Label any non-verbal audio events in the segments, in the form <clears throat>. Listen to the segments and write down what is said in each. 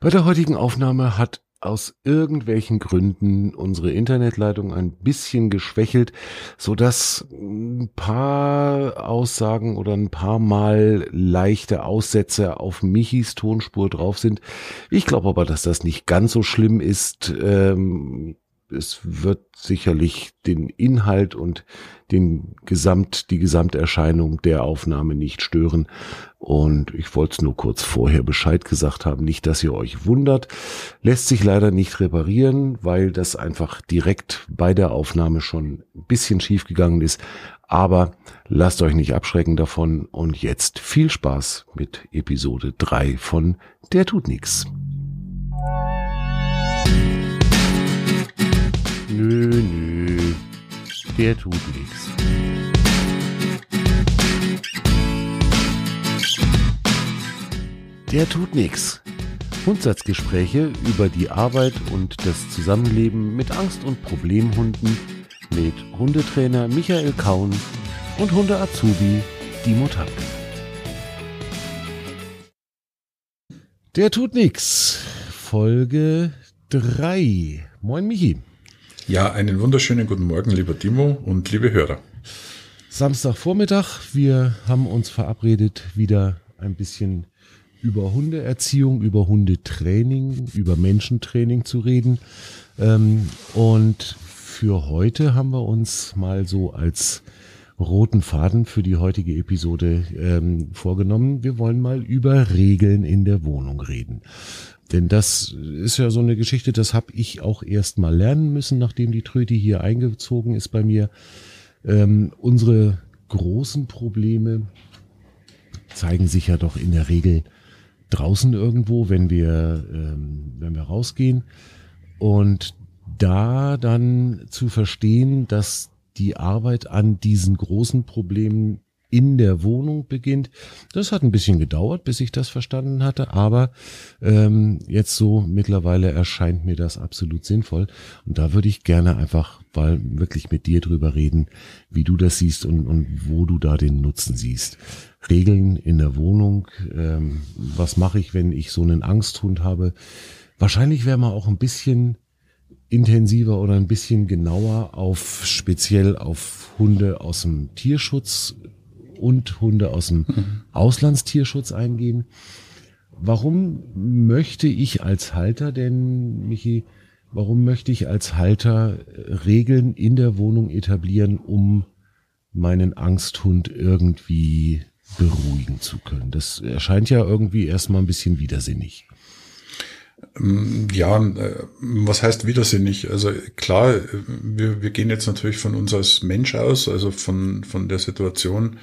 Bei der heutigen Aufnahme hat aus irgendwelchen Gründen unsere Internetleitung ein bisschen geschwächelt, so dass ein paar Aussagen oder ein paar Mal leichte Aussätze auf Michis Tonspur drauf sind. Ich glaube aber, dass das nicht ganz so schlimm ist. Ähm, es wird sicherlich den Inhalt und den Gesamt, die Gesamterscheinung der Aufnahme nicht stören. Und ich wollte es nur kurz vorher Bescheid gesagt haben, nicht, dass ihr euch wundert. Lässt sich leider nicht reparieren, weil das einfach direkt bei der Aufnahme schon ein bisschen schief gegangen ist. Aber lasst euch nicht abschrecken davon und jetzt viel Spaß mit Episode 3 von Der tut nix. Nö, nö, der tut nix. Der tut nix. Grundsatzgespräche über die Arbeit und das Zusammenleben mit Angst- und Problemhunden mit Hundetrainer Michael Kaun und Hunde-Azubi Dimo Tapke. Der tut nix. Folge 3. Moin Michi. Ja, einen wunderschönen guten Morgen, lieber Timo und liebe Hörer. Samstagvormittag. Wir haben uns verabredet, wieder ein bisschen über Hundeerziehung, über Hundetraining, über Menschentraining zu reden. Ähm, und für heute haben wir uns mal so als roten Faden für die heutige Episode ähm, vorgenommen. Wir wollen mal über Regeln in der Wohnung reden. Denn das ist ja so eine Geschichte, das habe ich auch erst mal lernen müssen, nachdem die Tröti hier eingezogen ist bei mir. Ähm, unsere großen Probleme zeigen sich ja doch in der Regel draußen irgendwo, wenn wir, ähm, wenn wir rausgehen. Und da dann zu verstehen, dass die Arbeit an diesen großen Problemen in der Wohnung beginnt. Das hat ein bisschen gedauert, bis ich das verstanden hatte, aber ähm, jetzt so mittlerweile erscheint mir das absolut sinnvoll. Und da würde ich gerne einfach mal wirklich mit dir drüber reden, wie du das siehst und, und wo du da den Nutzen siehst. Regeln in der Wohnung, ähm, was mache ich, wenn ich so einen Angsthund habe? Wahrscheinlich wäre man auch ein bisschen intensiver oder ein bisschen genauer auf speziell auf Hunde aus dem Tierschutz und Hunde aus dem mhm. Auslandstierschutz eingehen. Warum möchte ich als Halter denn, Michi, warum möchte ich als Halter Regeln in der Wohnung etablieren, um meinen Angsthund irgendwie beruhigen zu können? Das erscheint ja irgendwie erstmal ein bisschen widersinnig. Ähm, ja, äh, was heißt widersinnig? Also klar, wir, wir gehen jetzt natürlich von uns als Mensch aus, also von, von der Situation,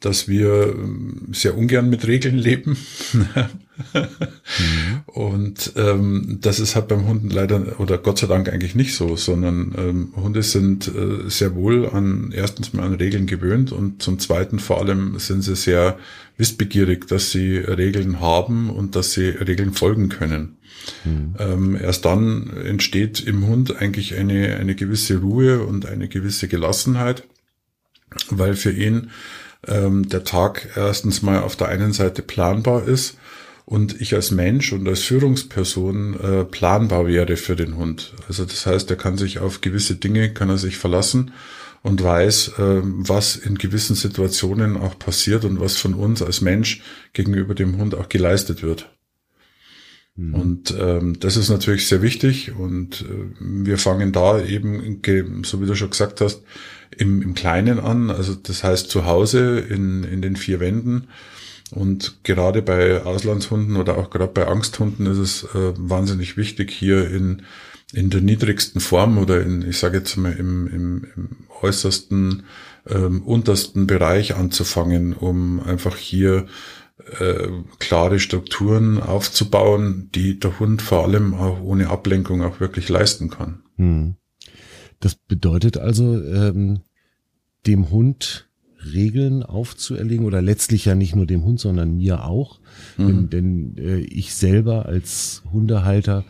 dass wir ähm, sehr ungern mit Regeln leben. mhm. <laughs> Und ähm, das ist halt beim Hunden leider oder Gott sei Dank eigentlich nicht so, sondern ähm, Hunde sind äh, sehr wohl an erstens mal an Regeln gewöhnt und zum zweiten vor allem sind sie sehr wissbegierig, dass sie Regeln haben und dass sie Regeln folgen können. Mhm. Ähm, erst dann entsteht im Hund eigentlich eine, eine gewisse Ruhe und eine gewisse Gelassenheit, weil für ihn ähm, der Tag erstens mal auf der einen Seite planbar ist und ich als Mensch und als Führungsperson äh, planbar wäre für den Hund. Also das heißt, er kann sich auf gewisse Dinge, kann er sich verlassen und weiß, äh, was in gewissen Situationen auch passiert und was von uns als Mensch gegenüber dem Hund auch geleistet wird. Mhm. Und ähm, das ist natürlich sehr wichtig und äh, wir fangen da eben, so wie du schon gesagt hast, im, im Kleinen an, also das heißt zu Hause in, in den vier Wänden. Und gerade bei Auslandshunden oder auch gerade bei Angsthunden ist es äh, wahnsinnig wichtig, hier in, in der niedrigsten Form oder in, ich sage jetzt mal, im, im, im äußersten, ähm, untersten Bereich anzufangen, um einfach hier äh, klare Strukturen aufzubauen, die der Hund vor allem auch ohne Ablenkung auch wirklich leisten kann. Hm. Das bedeutet also, ähm, dem Hund Regeln aufzuerlegen oder letztlich ja nicht nur dem Hund, sondern mir auch. Mhm. Denn, denn äh, ich selber als Hundehalter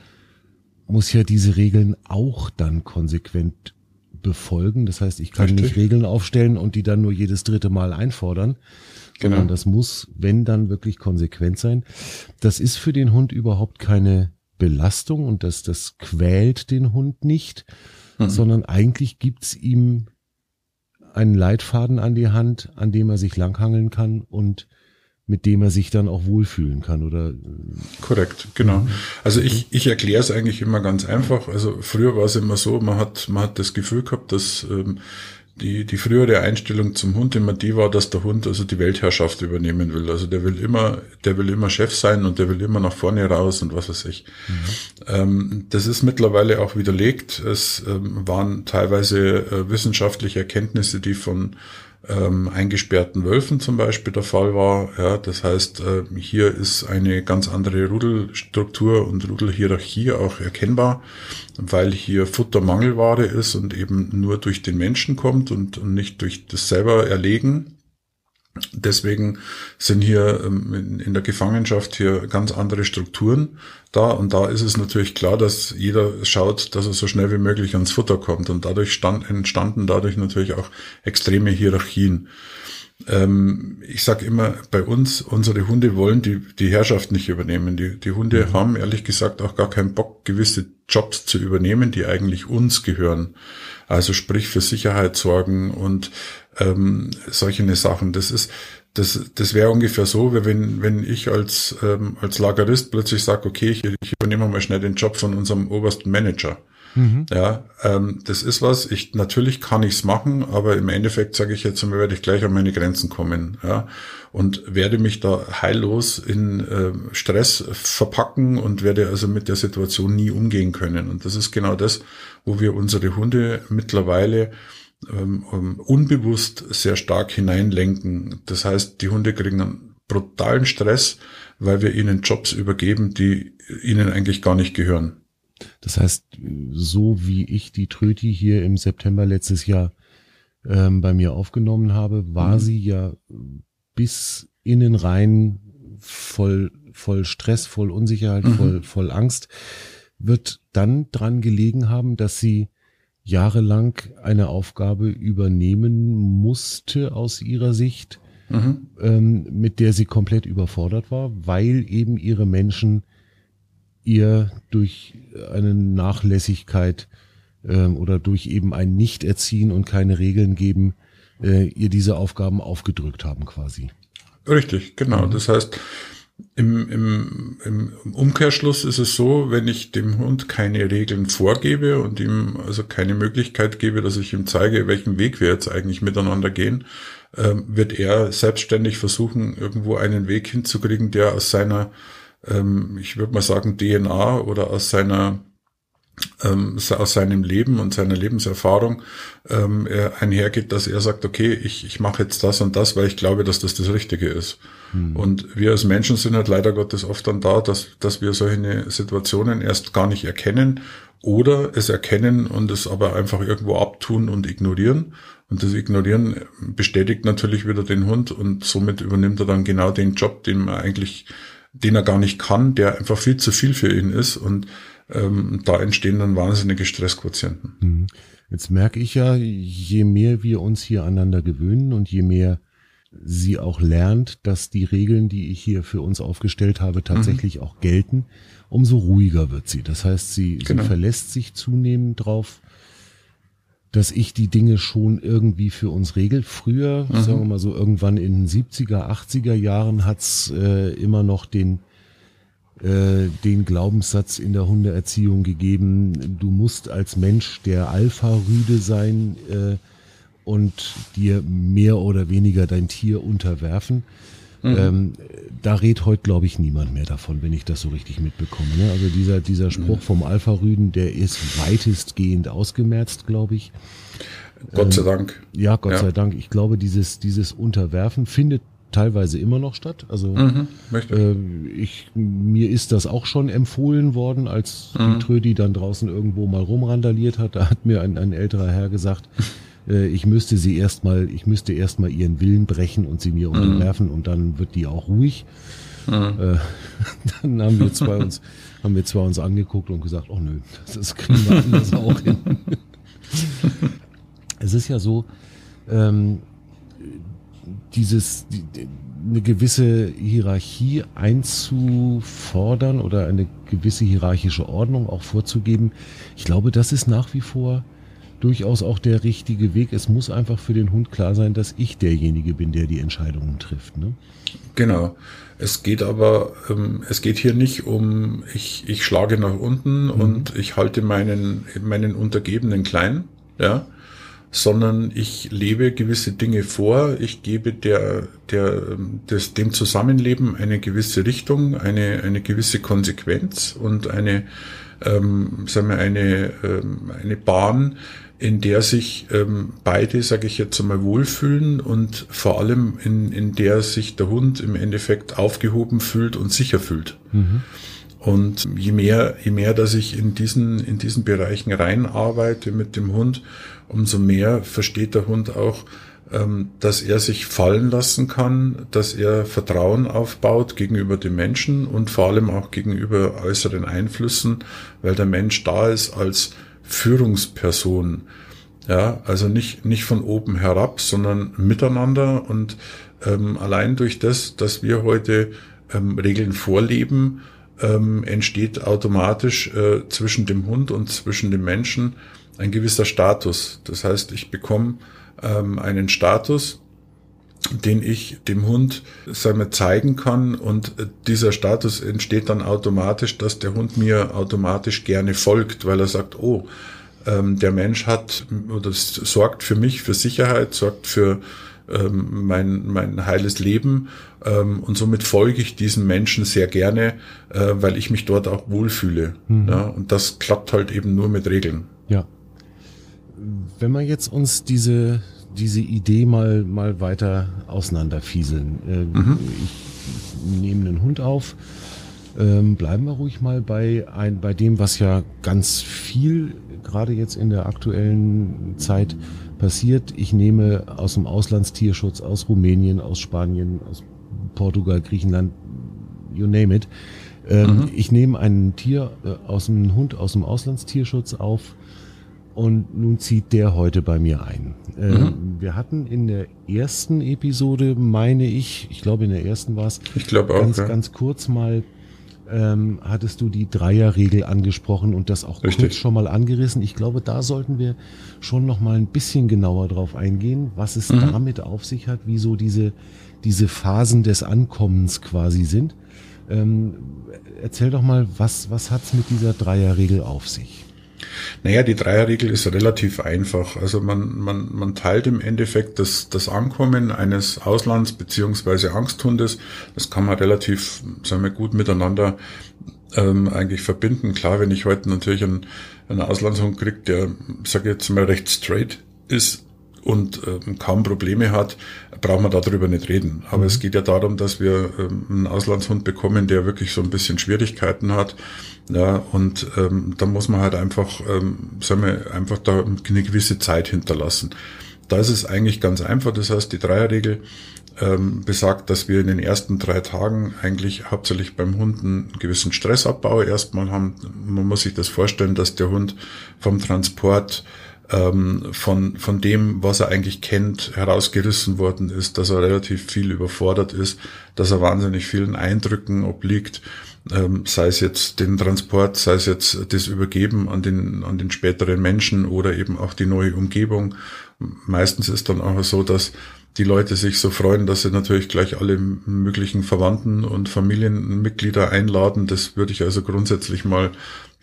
muss ja diese Regeln auch dann konsequent befolgen. Das heißt, ich kann Richtig. nicht Regeln aufstellen und die dann nur jedes dritte Mal einfordern, Genau. das muss, wenn dann wirklich konsequent sein. Das ist für den Hund überhaupt keine Belastung und das, das quält den Hund nicht, mhm. sondern eigentlich gibt's ihm einen Leitfaden an die Hand, an dem er sich langhangeln kann und mit dem er sich dann auch wohlfühlen kann, oder? Korrekt, genau. Also ich, ich erkläre es eigentlich immer ganz einfach. Also früher war es immer so, man hat, man hat das Gefühl gehabt, dass ähm, die, die frühere Einstellung zum Hund immer die war, dass der Hund also die Weltherrschaft übernehmen will. Also der will immer, der will immer Chef sein und der will immer nach vorne raus und was weiß ich. Mhm. Ähm, das ist mittlerweile auch widerlegt. Es ähm, waren teilweise äh, wissenschaftliche Erkenntnisse, die von ähm, eingesperrten Wölfen zum Beispiel der Fall war. Ja, das heißt, äh, hier ist eine ganz andere Rudelstruktur und Rudelhierarchie auch erkennbar, weil hier Futtermangelware ist und eben nur durch den Menschen kommt und, und nicht durch das selber Erlegen. Deswegen sind hier ähm, in der Gefangenschaft hier ganz andere Strukturen da und da ist es natürlich klar, dass jeder schaut, dass er so schnell wie möglich ans Futter kommt und dadurch stand, entstanden dadurch natürlich auch extreme Hierarchien. Ähm, ich sage immer, bei uns, unsere Hunde wollen die, die Herrschaft nicht übernehmen. Die, die Hunde mhm. haben ehrlich gesagt auch gar keinen Bock, gewisse Jobs zu übernehmen, die eigentlich uns gehören. Also sprich für Sicherheit sorgen und ähm, solche Sachen. Das ist, das, das wäre ungefähr so, wie wenn, wenn ich als, ähm, als Lagerist plötzlich sage, okay, ich, ich übernehme mal schnell den Job von unserem obersten Manager. Mhm. Ja, ähm, das ist was. Ich natürlich kann ich's machen, aber im Endeffekt sage ich jetzt werde ich gleich an meine Grenzen kommen. Ja, und werde mich da heillos in äh, Stress verpacken und werde also mit der Situation nie umgehen können. Und das ist genau das, wo wir unsere Hunde mittlerweile ähm, ähm, unbewusst sehr stark hineinlenken. Das heißt, die Hunde kriegen einen brutalen Stress, weil wir ihnen Jobs übergeben, die ihnen eigentlich gar nicht gehören. Das heißt, so wie ich die Tröti hier im September letztes Jahr ähm, bei mir aufgenommen habe, war mhm. sie ja bis innen rein voll, voll Stress, voll Unsicherheit, mhm. voll, voll Angst, wird dann dran gelegen haben, dass sie jahrelang eine Aufgabe übernehmen musste aus ihrer Sicht, mhm. ähm, mit der sie komplett überfordert war, weil eben ihre Menschen ihr durch eine Nachlässigkeit ähm, oder durch eben ein Nichterziehen und keine Regeln geben, äh, ihr diese Aufgaben aufgedrückt haben quasi. Richtig, genau. Mhm. Das heißt, im, im, Im Umkehrschluss ist es so, wenn ich dem Hund keine Regeln vorgebe und ihm also keine Möglichkeit gebe, dass ich ihm zeige, welchen Weg wir jetzt eigentlich miteinander gehen, äh, wird er selbstständig versuchen, irgendwo einen Weg hinzukriegen, der aus seiner, ähm, ich würde mal sagen, DNA oder aus seiner ähm, aus seinem Leben und seiner Lebenserfahrung ähm, einhergeht, dass er sagt, okay, ich, ich mache jetzt das und das, weil ich glaube, dass das das Richtige ist. Hm. Und wir als Menschen sind halt leider Gottes oft dann da, dass, dass wir solche Situationen erst gar nicht erkennen oder es erkennen und es aber einfach irgendwo abtun und ignorieren. Und das Ignorieren bestätigt natürlich wieder den Hund und somit übernimmt er dann genau den Job, den man eigentlich, den er gar nicht kann, der einfach viel zu viel für ihn ist und ähm, da entstehen dann wahnsinnige Stressquotienten. Mhm. Jetzt merke ich ja, je mehr wir uns hier aneinander gewöhnen und je mehr sie auch lernt, dass die Regeln, die ich hier für uns aufgestellt habe, tatsächlich mhm. auch gelten, umso ruhiger wird sie. Das heißt, sie, genau. sie verlässt sich zunehmend drauf, dass ich die Dinge schon irgendwie für uns regel. Früher, mhm. sagen wir mal so, irgendwann in den 70er, 80er Jahren hat's äh, immer noch den äh, den Glaubenssatz in der Hundeerziehung gegeben, du musst als Mensch der Alpha-Rüde sein äh, und dir mehr oder weniger dein Tier unterwerfen. Mhm. Ähm, da redet heute, glaube ich, niemand mehr davon, wenn ich das so richtig mitbekomme. Ne? Also dieser, dieser Spruch mhm. vom Alpha-Rüden, der ist weitestgehend ausgemerzt, glaube ich. Gott sei ähm, Dank. Ja, Gott ja. sei Dank. Ich glaube, dieses, dieses Unterwerfen findet teilweise immer noch statt. Also mhm, äh, ich, mir ist das auch schon empfohlen worden, als mhm. die Trödi dann draußen irgendwo mal rumrandaliert hat. Da hat mir ein, ein älterer Herr gesagt, äh, ich müsste sie erstmal, ich müsste erstmal ihren Willen brechen und sie mir mhm. unterwerfen und dann wird die auch ruhig. Mhm. Äh, <laughs> dann haben wir zwei uns, haben wir zwei uns angeguckt und gesagt, oh nö, das, das kriegen wir anders auch hin. <laughs> es ist ja so, ähm, dieses, eine gewisse Hierarchie einzufordern oder eine gewisse hierarchische Ordnung auch vorzugeben. Ich glaube, das ist nach wie vor durchaus auch der richtige Weg. Es muss einfach für den Hund klar sein, dass ich derjenige bin, der die Entscheidungen trifft. Ne? Genau. Es geht aber, ähm, es geht hier nicht um, ich, ich schlage nach unten mhm. und ich halte meinen, meinen Untergebenen klein, ja, sondern ich lebe gewisse Dinge vor, ich gebe der, der, des, dem Zusammenleben eine gewisse Richtung, eine, eine gewisse Konsequenz und eine, ähm, sagen wir, eine, ähm, eine Bahn, in der sich ähm, beide, sage ich jetzt einmal, wohlfühlen und vor allem in, in der sich der Hund im Endeffekt aufgehoben fühlt und sicher fühlt. Mhm. Und je mehr, je mehr, dass ich in diesen, in diesen Bereichen reinarbeite mit dem Hund, umso mehr versteht der Hund auch, ähm, dass er sich fallen lassen kann, dass er Vertrauen aufbaut gegenüber dem Menschen und vor allem auch gegenüber äußeren Einflüssen, weil der Mensch da ist als Führungsperson. Ja, also nicht, nicht von oben herab, sondern miteinander und ähm, allein durch das, dass wir heute ähm, Regeln vorleben, ähm, entsteht automatisch äh, zwischen dem Hund und zwischen dem Menschen ein gewisser Status. Das heißt, ich bekomme ähm, einen Status, den ich dem Hund sagen wir, zeigen kann und äh, dieser Status entsteht dann automatisch, dass der Hund mir automatisch gerne folgt, weil er sagt, oh, ähm, der Mensch hat oder sorgt für mich, für Sicherheit, sorgt für ähm, mein, mein heiles Leben ähm, und somit folge ich diesen Menschen sehr gerne, äh, weil ich mich dort auch wohlfühle. Mhm. Ja, und das klappt halt eben nur mit Regeln. Ja. Wenn wir jetzt uns diese diese Idee mal, mal weiter auseinanderfieseln. Äh, mhm. Ich nehme einen Hund auf. Ähm, bleiben wir ruhig mal bei, ein, bei dem, was ja ganz viel gerade jetzt in der aktuellen Zeit passiert. Ich nehme aus dem Auslandstierschutz, aus Rumänien, aus Spanien, aus Portugal, Griechenland, you name it. Ähm, mhm. Ich nehme einen Tier äh, aus dem Hund aus dem Auslandstierschutz auf und nun zieht der heute bei mir ein. Äh, mhm. Wir hatten in der ersten Episode, meine ich, ich glaube in der ersten war es, ich glaube auch, ganz, ja. ganz kurz mal ähm, hattest du die Dreierregel angesprochen und das auch Richtig. kurz schon mal angerissen. Ich glaube, da sollten wir schon noch mal ein bisschen genauer drauf eingehen, was es mhm. damit auf sich hat, wie so diese, diese Phasen des Ankommens quasi sind. Ähm, erzähl doch mal, was, was hat's mit dieser Dreierregel auf sich? Naja, die Dreierregel ist relativ einfach. Also man, man, man teilt im Endeffekt das, das Ankommen eines Auslands- beziehungsweise Angsthundes. Das kann man relativ, sagen wir, gut miteinander ähm, eigentlich verbinden. Klar, wenn ich heute natürlich einen, einen Auslandshund kriege, der, sage ich jetzt mal, recht straight ist, und ähm, kaum Probleme hat, braucht man darüber nicht reden. Aber mhm. es geht ja darum, dass wir ähm, einen Auslandshund bekommen, der wirklich so ein bisschen Schwierigkeiten hat. Ja, und ähm, da muss man halt einfach, ähm, sagen wir, einfach da eine gewisse Zeit hinterlassen. Da ist es eigentlich ganz einfach. Das heißt, die Dreierregel ähm, besagt, dass wir in den ersten drei Tagen eigentlich hauptsächlich beim Hund einen gewissen Stressabbau erstmal haben. Man muss sich das vorstellen, dass der Hund vom Transport ähm, von, von dem, was er eigentlich kennt, herausgerissen worden ist, dass er relativ viel überfordert ist, dass er wahnsinnig vielen Eindrücken obliegt, ähm, sei es jetzt den Transport, sei es jetzt das Übergeben an den, an den späteren Menschen oder eben auch die neue Umgebung. Meistens ist dann auch so, dass die Leute sich so freuen, dass sie natürlich gleich alle möglichen Verwandten und Familienmitglieder einladen. Das würde ich also grundsätzlich mal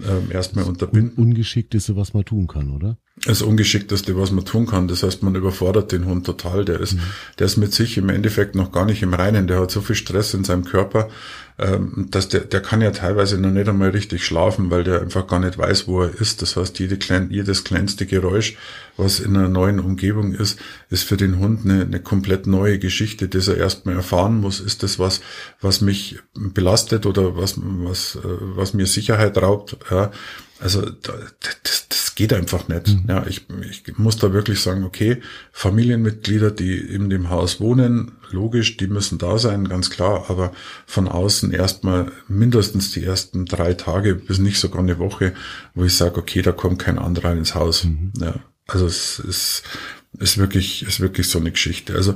ähm, erstmal unterbinden. Ungeschickteste, was man tun kann, oder? Das Ungeschickteste, was man tun kann. Das heißt, man überfordert den Hund total. Der ist, mhm. der ist mit sich im Endeffekt noch gar nicht im Reinen. Der hat so viel Stress in seinem Körper, ähm, dass der, der kann ja teilweise noch nicht einmal richtig schlafen, weil der einfach gar nicht weiß, wo er ist. Das heißt, jede klein, jedes kleinste Geräusch, was in einer neuen Umgebung ist, ist für den Hund eine, eine komplett neue Geschichte, das er erstmal erfahren muss. Ist das was, was mich belastet oder was, was, äh, was mir Sicherheit raubt? Ja, also das, das geht einfach nicht. Mhm. Ja, ich, ich muss da wirklich sagen, okay, Familienmitglieder, die in dem Haus wohnen, logisch, die müssen da sein, ganz klar, aber von außen erstmal mindestens die ersten drei Tage bis nicht sogar eine Woche, wo ich sage, okay, da kommt kein anderer ins Haus. Mhm. Ja, also es ist, ist wirklich, ist wirklich so eine Geschichte. Also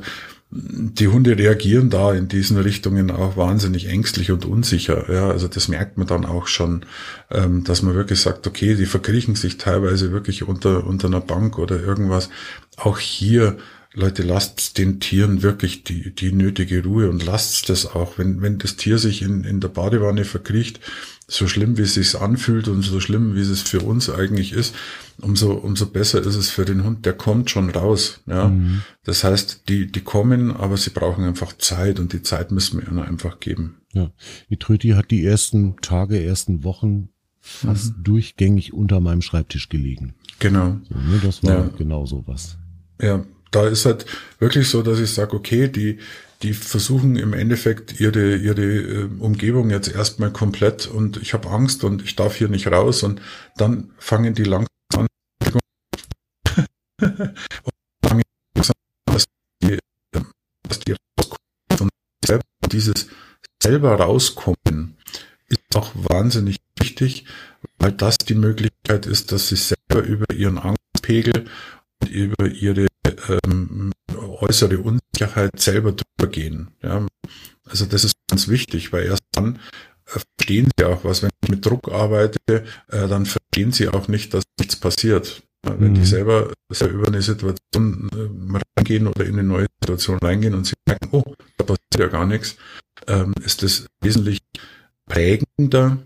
die Hunde reagieren da in diesen Richtungen auch wahnsinnig ängstlich und unsicher. Ja, also das merkt man dann auch schon, ähm, dass man wirklich sagt, okay, die verkriechen sich teilweise wirklich unter, unter einer Bank oder irgendwas. Auch hier Leute, lasst den Tieren wirklich die, die nötige Ruhe und lasst das auch. Wenn, wenn das Tier sich in, in der Badewanne verkriecht, so schlimm wie es sich anfühlt und so schlimm wie es für uns eigentlich ist, umso, umso besser ist es für den Hund. Der kommt schon raus. Ja. Mhm. Das heißt, die, die kommen, aber sie brauchen einfach Zeit und die Zeit müssen wir ihnen einfach geben. Ja. Die Tröti hat die ersten Tage, ersten Wochen fast mhm. durchgängig unter meinem Schreibtisch gelegen. Genau. So, ne, das war ja. genau sowas. Ja, da ist halt wirklich so, dass ich sage, okay, die, die versuchen im Endeffekt ihre, ihre äh, Umgebung jetzt erstmal komplett und ich habe Angst und ich darf hier nicht raus und dann fangen die langsam an und dass die, dass die rauskommen und dieses selber rauskommen ist auch wahnsinnig wichtig, weil das die Möglichkeit ist, dass sie selber über ihren Angstpegel und über ihre ähm, äußere Unsicherheit selber drüber gehen. Ja. Also das ist ganz wichtig, weil erst dann äh, verstehen sie auch was. Wenn ich mit Druck arbeite, äh, dann verstehen sie auch nicht, dass nichts passiert. Wenn mhm. die selber, selber über eine Situation äh, reingehen oder in eine neue Situation reingehen und sie merken, oh, da passiert ja gar nichts, ähm, ist das wesentlich prägender,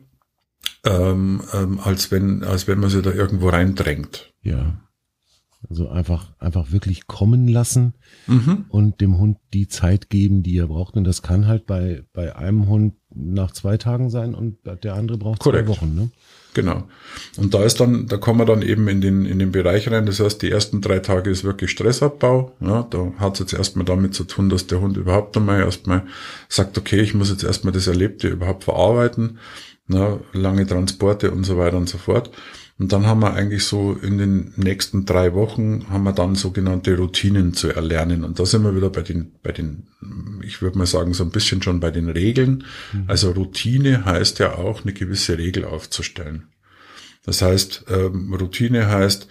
ähm, ähm, als wenn, als wenn man sie da irgendwo reindrängt. Ja. Also einfach, einfach wirklich kommen lassen mhm. und dem Hund die Zeit geben, die er braucht. Und das kann halt bei, bei einem Hund nach zwei Tagen sein und der andere braucht Korrekt. zwei Wochen. Ne? Genau. Und da ist dann, da kommen wir dann eben in den, in den Bereich rein. Das heißt, die ersten drei Tage ist wirklich Stressabbau. Ja, da hat es jetzt erstmal damit zu tun, dass der Hund überhaupt einmal erstmal sagt, okay, ich muss jetzt erstmal das Erlebte überhaupt verarbeiten. Ja, lange Transporte und so weiter und so fort. Und dann haben wir eigentlich so in den nächsten drei Wochen haben wir dann sogenannte Routinen zu erlernen. Und da sind wir wieder bei den, bei den, ich würde mal sagen, so ein bisschen schon bei den Regeln. Mhm. Also Routine heißt ja auch, eine gewisse Regel aufzustellen. Das heißt, ähm, Routine heißt,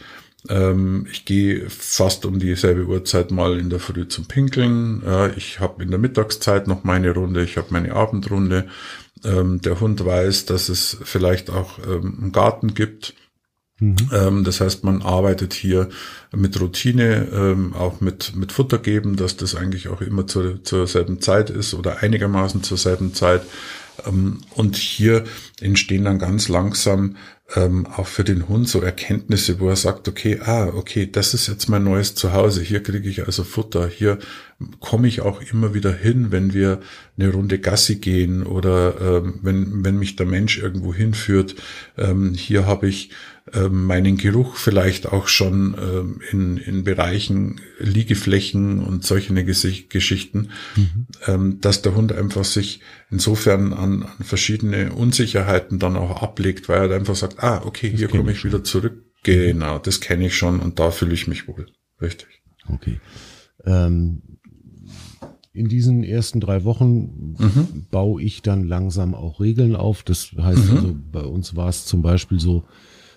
ähm, ich gehe fast um dieselbe Uhrzeit mal in der Früh zum Pinkeln. Ich habe in der Mittagszeit noch meine Runde, ich habe meine Abendrunde. Ähm, der Hund weiß, dass es vielleicht auch ähm, einen Garten gibt Mhm. Ähm, das heißt, man arbeitet hier mit Routine, ähm, auch mit, mit Futter geben, dass das eigentlich auch immer zur, zur selben Zeit ist oder einigermaßen zur selben Zeit. Ähm, und hier entstehen dann ganz langsam auch für den Hund so Erkenntnisse, wo er sagt, okay, ah, okay, das ist jetzt mein neues Zuhause, hier kriege ich also Futter, hier komme ich auch immer wieder hin, wenn wir eine Runde Gassi gehen oder wenn, wenn mich der Mensch irgendwo hinführt. Hier habe ich ähm, meinen Geruch vielleicht auch schon ähm, in, in Bereichen Liegeflächen und solche Geschichten, mhm. ähm, dass der Hund einfach sich insofern an, an verschiedene Unsicherheiten dann auch ablegt, weil er einfach sagt, ah, okay, das hier komme ich, ich wieder zurück. Genau, das kenne ich schon und da fühle ich mich wohl. Richtig. Okay. Ähm, in diesen ersten drei Wochen mhm. baue ich dann langsam auch Regeln auf. Das heißt mhm. also, bei uns war es zum Beispiel so,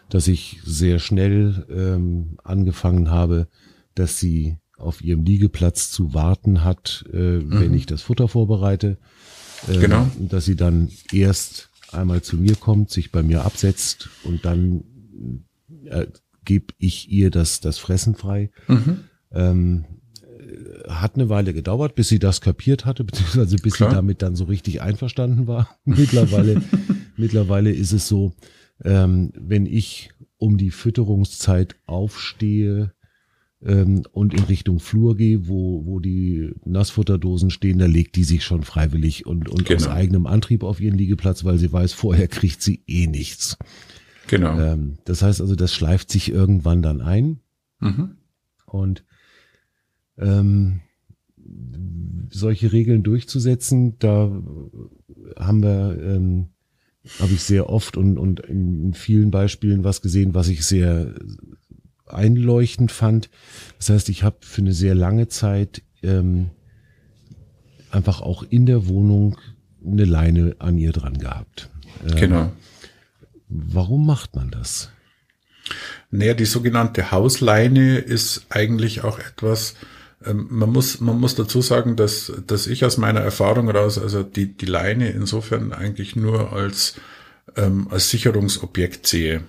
dass ich sehr schnell ähm, angefangen habe, dass sie auf ihrem Liegeplatz zu warten hat, äh, mhm. wenn ich das Futter vorbereite. Äh, genau. Dass sie dann erst einmal zu mir kommt, sich bei mir absetzt und dann äh, gebe ich ihr das, das Fressen frei. Mhm. Ähm, hat eine Weile gedauert, bis sie das kapiert hatte, beziehungsweise bis Klar. sie damit dann so richtig einverstanden war. <laughs> mittlerweile, <laughs> mittlerweile ist es so, ähm, wenn ich um die Fütterungszeit aufstehe ähm, und in Richtung Flur gehe, wo, wo die Nassfutterdosen stehen, da legt die sich schon freiwillig und, und genau. aus eigenem Antrieb auf ihren Liegeplatz, weil sie weiß, vorher kriegt sie eh nichts. Genau. Ähm, das heißt also, das schleift sich irgendwann dann ein. Mhm. Und ähm, solche Regeln durchzusetzen, da haben wir ähm, habe ich sehr oft und, und in vielen Beispielen was gesehen, was ich sehr einleuchtend fand. Das heißt, ich habe für eine sehr lange Zeit ähm, einfach auch in der Wohnung eine Leine an ihr dran gehabt. Ähm, genau. Warum macht man das? Naja, die sogenannte Hausleine ist eigentlich auch etwas, man muss, man muss dazu sagen, dass, dass ich aus meiner Erfahrung raus, also die, die Leine insofern eigentlich nur als, ähm, als Sicherungsobjekt sehe.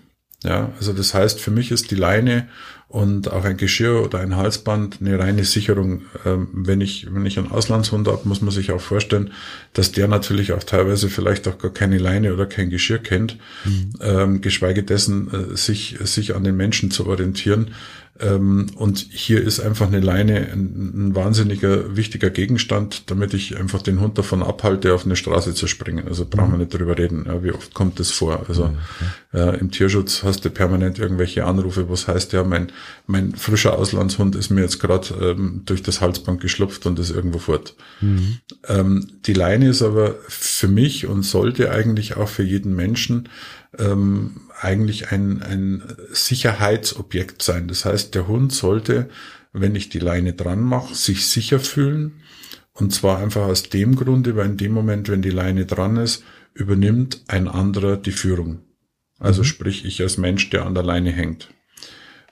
Ja, also das heißt, für mich ist die Leine und auch ein Geschirr oder ein Halsband eine reine Sicherung. Ähm, wenn ich, wenn ich einen Auslandshund habe, muss man sich auch vorstellen, dass der natürlich auch teilweise vielleicht auch gar keine Leine oder kein Geschirr kennt, mhm. ähm, geschweige dessen äh, sich, sich an den Menschen zu orientieren. Ähm, und hier ist einfach eine Leine ein, ein, wahnsinniger, wichtiger Gegenstand, damit ich einfach den Hund davon abhalte, auf eine Straße zu springen. Also brauchen wir mhm. nicht drüber reden. Ja, wie oft kommt das vor? Also okay. äh, im Tierschutz hast du permanent irgendwelche Anrufe, was heißt ja, mein, mein frischer Auslandshund ist mir jetzt gerade ähm, durch das Halsband geschlupft und ist irgendwo fort. Mhm. Ähm, die Leine ist aber für mich und sollte eigentlich auch für jeden Menschen ähm, eigentlich ein, ein Sicherheitsobjekt sein. Das heißt, der Hund sollte, wenn ich die Leine dran mache, sich sicher fühlen. Und zwar einfach aus dem Grunde, weil in dem Moment, wenn die Leine dran ist, übernimmt ein anderer die Führung. Also mhm. sprich, ich als Mensch, der an der Leine hängt.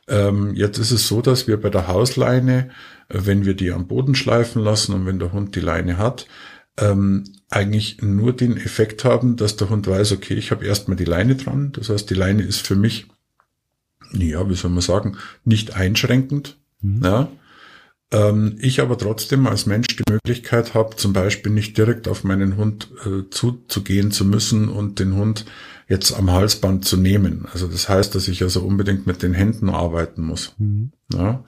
Ähm, jetzt ist es so, dass wir bei der Hausleine, wenn wir die am Boden schleifen lassen und wenn der Hund die Leine hat, ähm, eigentlich nur den Effekt haben, dass der Hund weiß, okay, ich habe erstmal die Leine dran. Das heißt, die Leine ist für mich, ja, wie soll man sagen, nicht einschränkend. Mhm. Ja. Ähm, ich aber trotzdem als Mensch die Möglichkeit habe, zum Beispiel nicht direkt auf meinen Hund äh, zuzugehen zu müssen und den Hund jetzt am Halsband zu nehmen. Also das heißt, dass ich also unbedingt mit den Händen arbeiten muss. Mhm. Ja.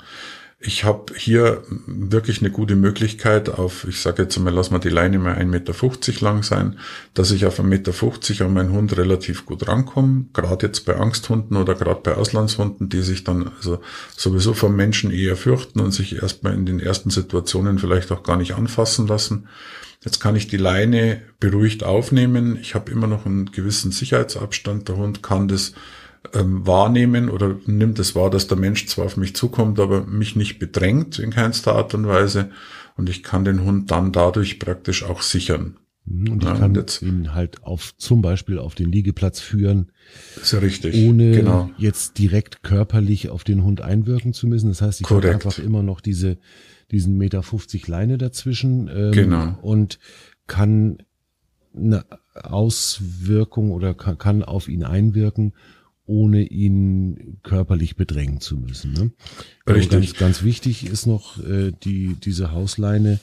Ich habe hier wirklich eine gute Möglichkeit auf, ich sage jetzt mal, lass mal die Leine mal 1,50 Meter lang sein, dass ich auf 1,50 Meter an meinen Hund relativ gut rankomme, gerade jetzt bei Angsthunden oder gerade bei Auslandshunden, die sich dann also sowieso vom Menschen eher fürchten und sich erstmal in den ersten Situationen vielleicht auch gar nicht anfassen lassen. Jetzt kann ich die Leine beruhigt aufnehmen. Ich habe immer noch einen gewissen Sicherheitsabstand. Der Hund kann das ähm, wahrnehmen oder nimmt es wahr, dass der Mensch zwar auf mich zukommt, aber mich nicht bedrängt in keinster Art und Weise. Und ich kann den Hund dann dadurch praktisch auch sichern. Mhm, und ich ja, kann jetzt, ihn halt auf zum Beispiel auf den Liegeplatz führen. Ist ja richtig. Ohne genau. jetzt direkt körperlich auf den Hund einwirken zu müssen. Das heißt, ich habe einfach immer noch diese, diesen Meter 50 Leine dazwischen. Ähm, genau. Und kann eine Auswirkung oder kann, kann auf ihn einwirken, ohne ihn körperlich bedrängen zu müssen. Ne? Richtig. Ganz, ganz wichtig ist noch, äh, die, diese Hausleine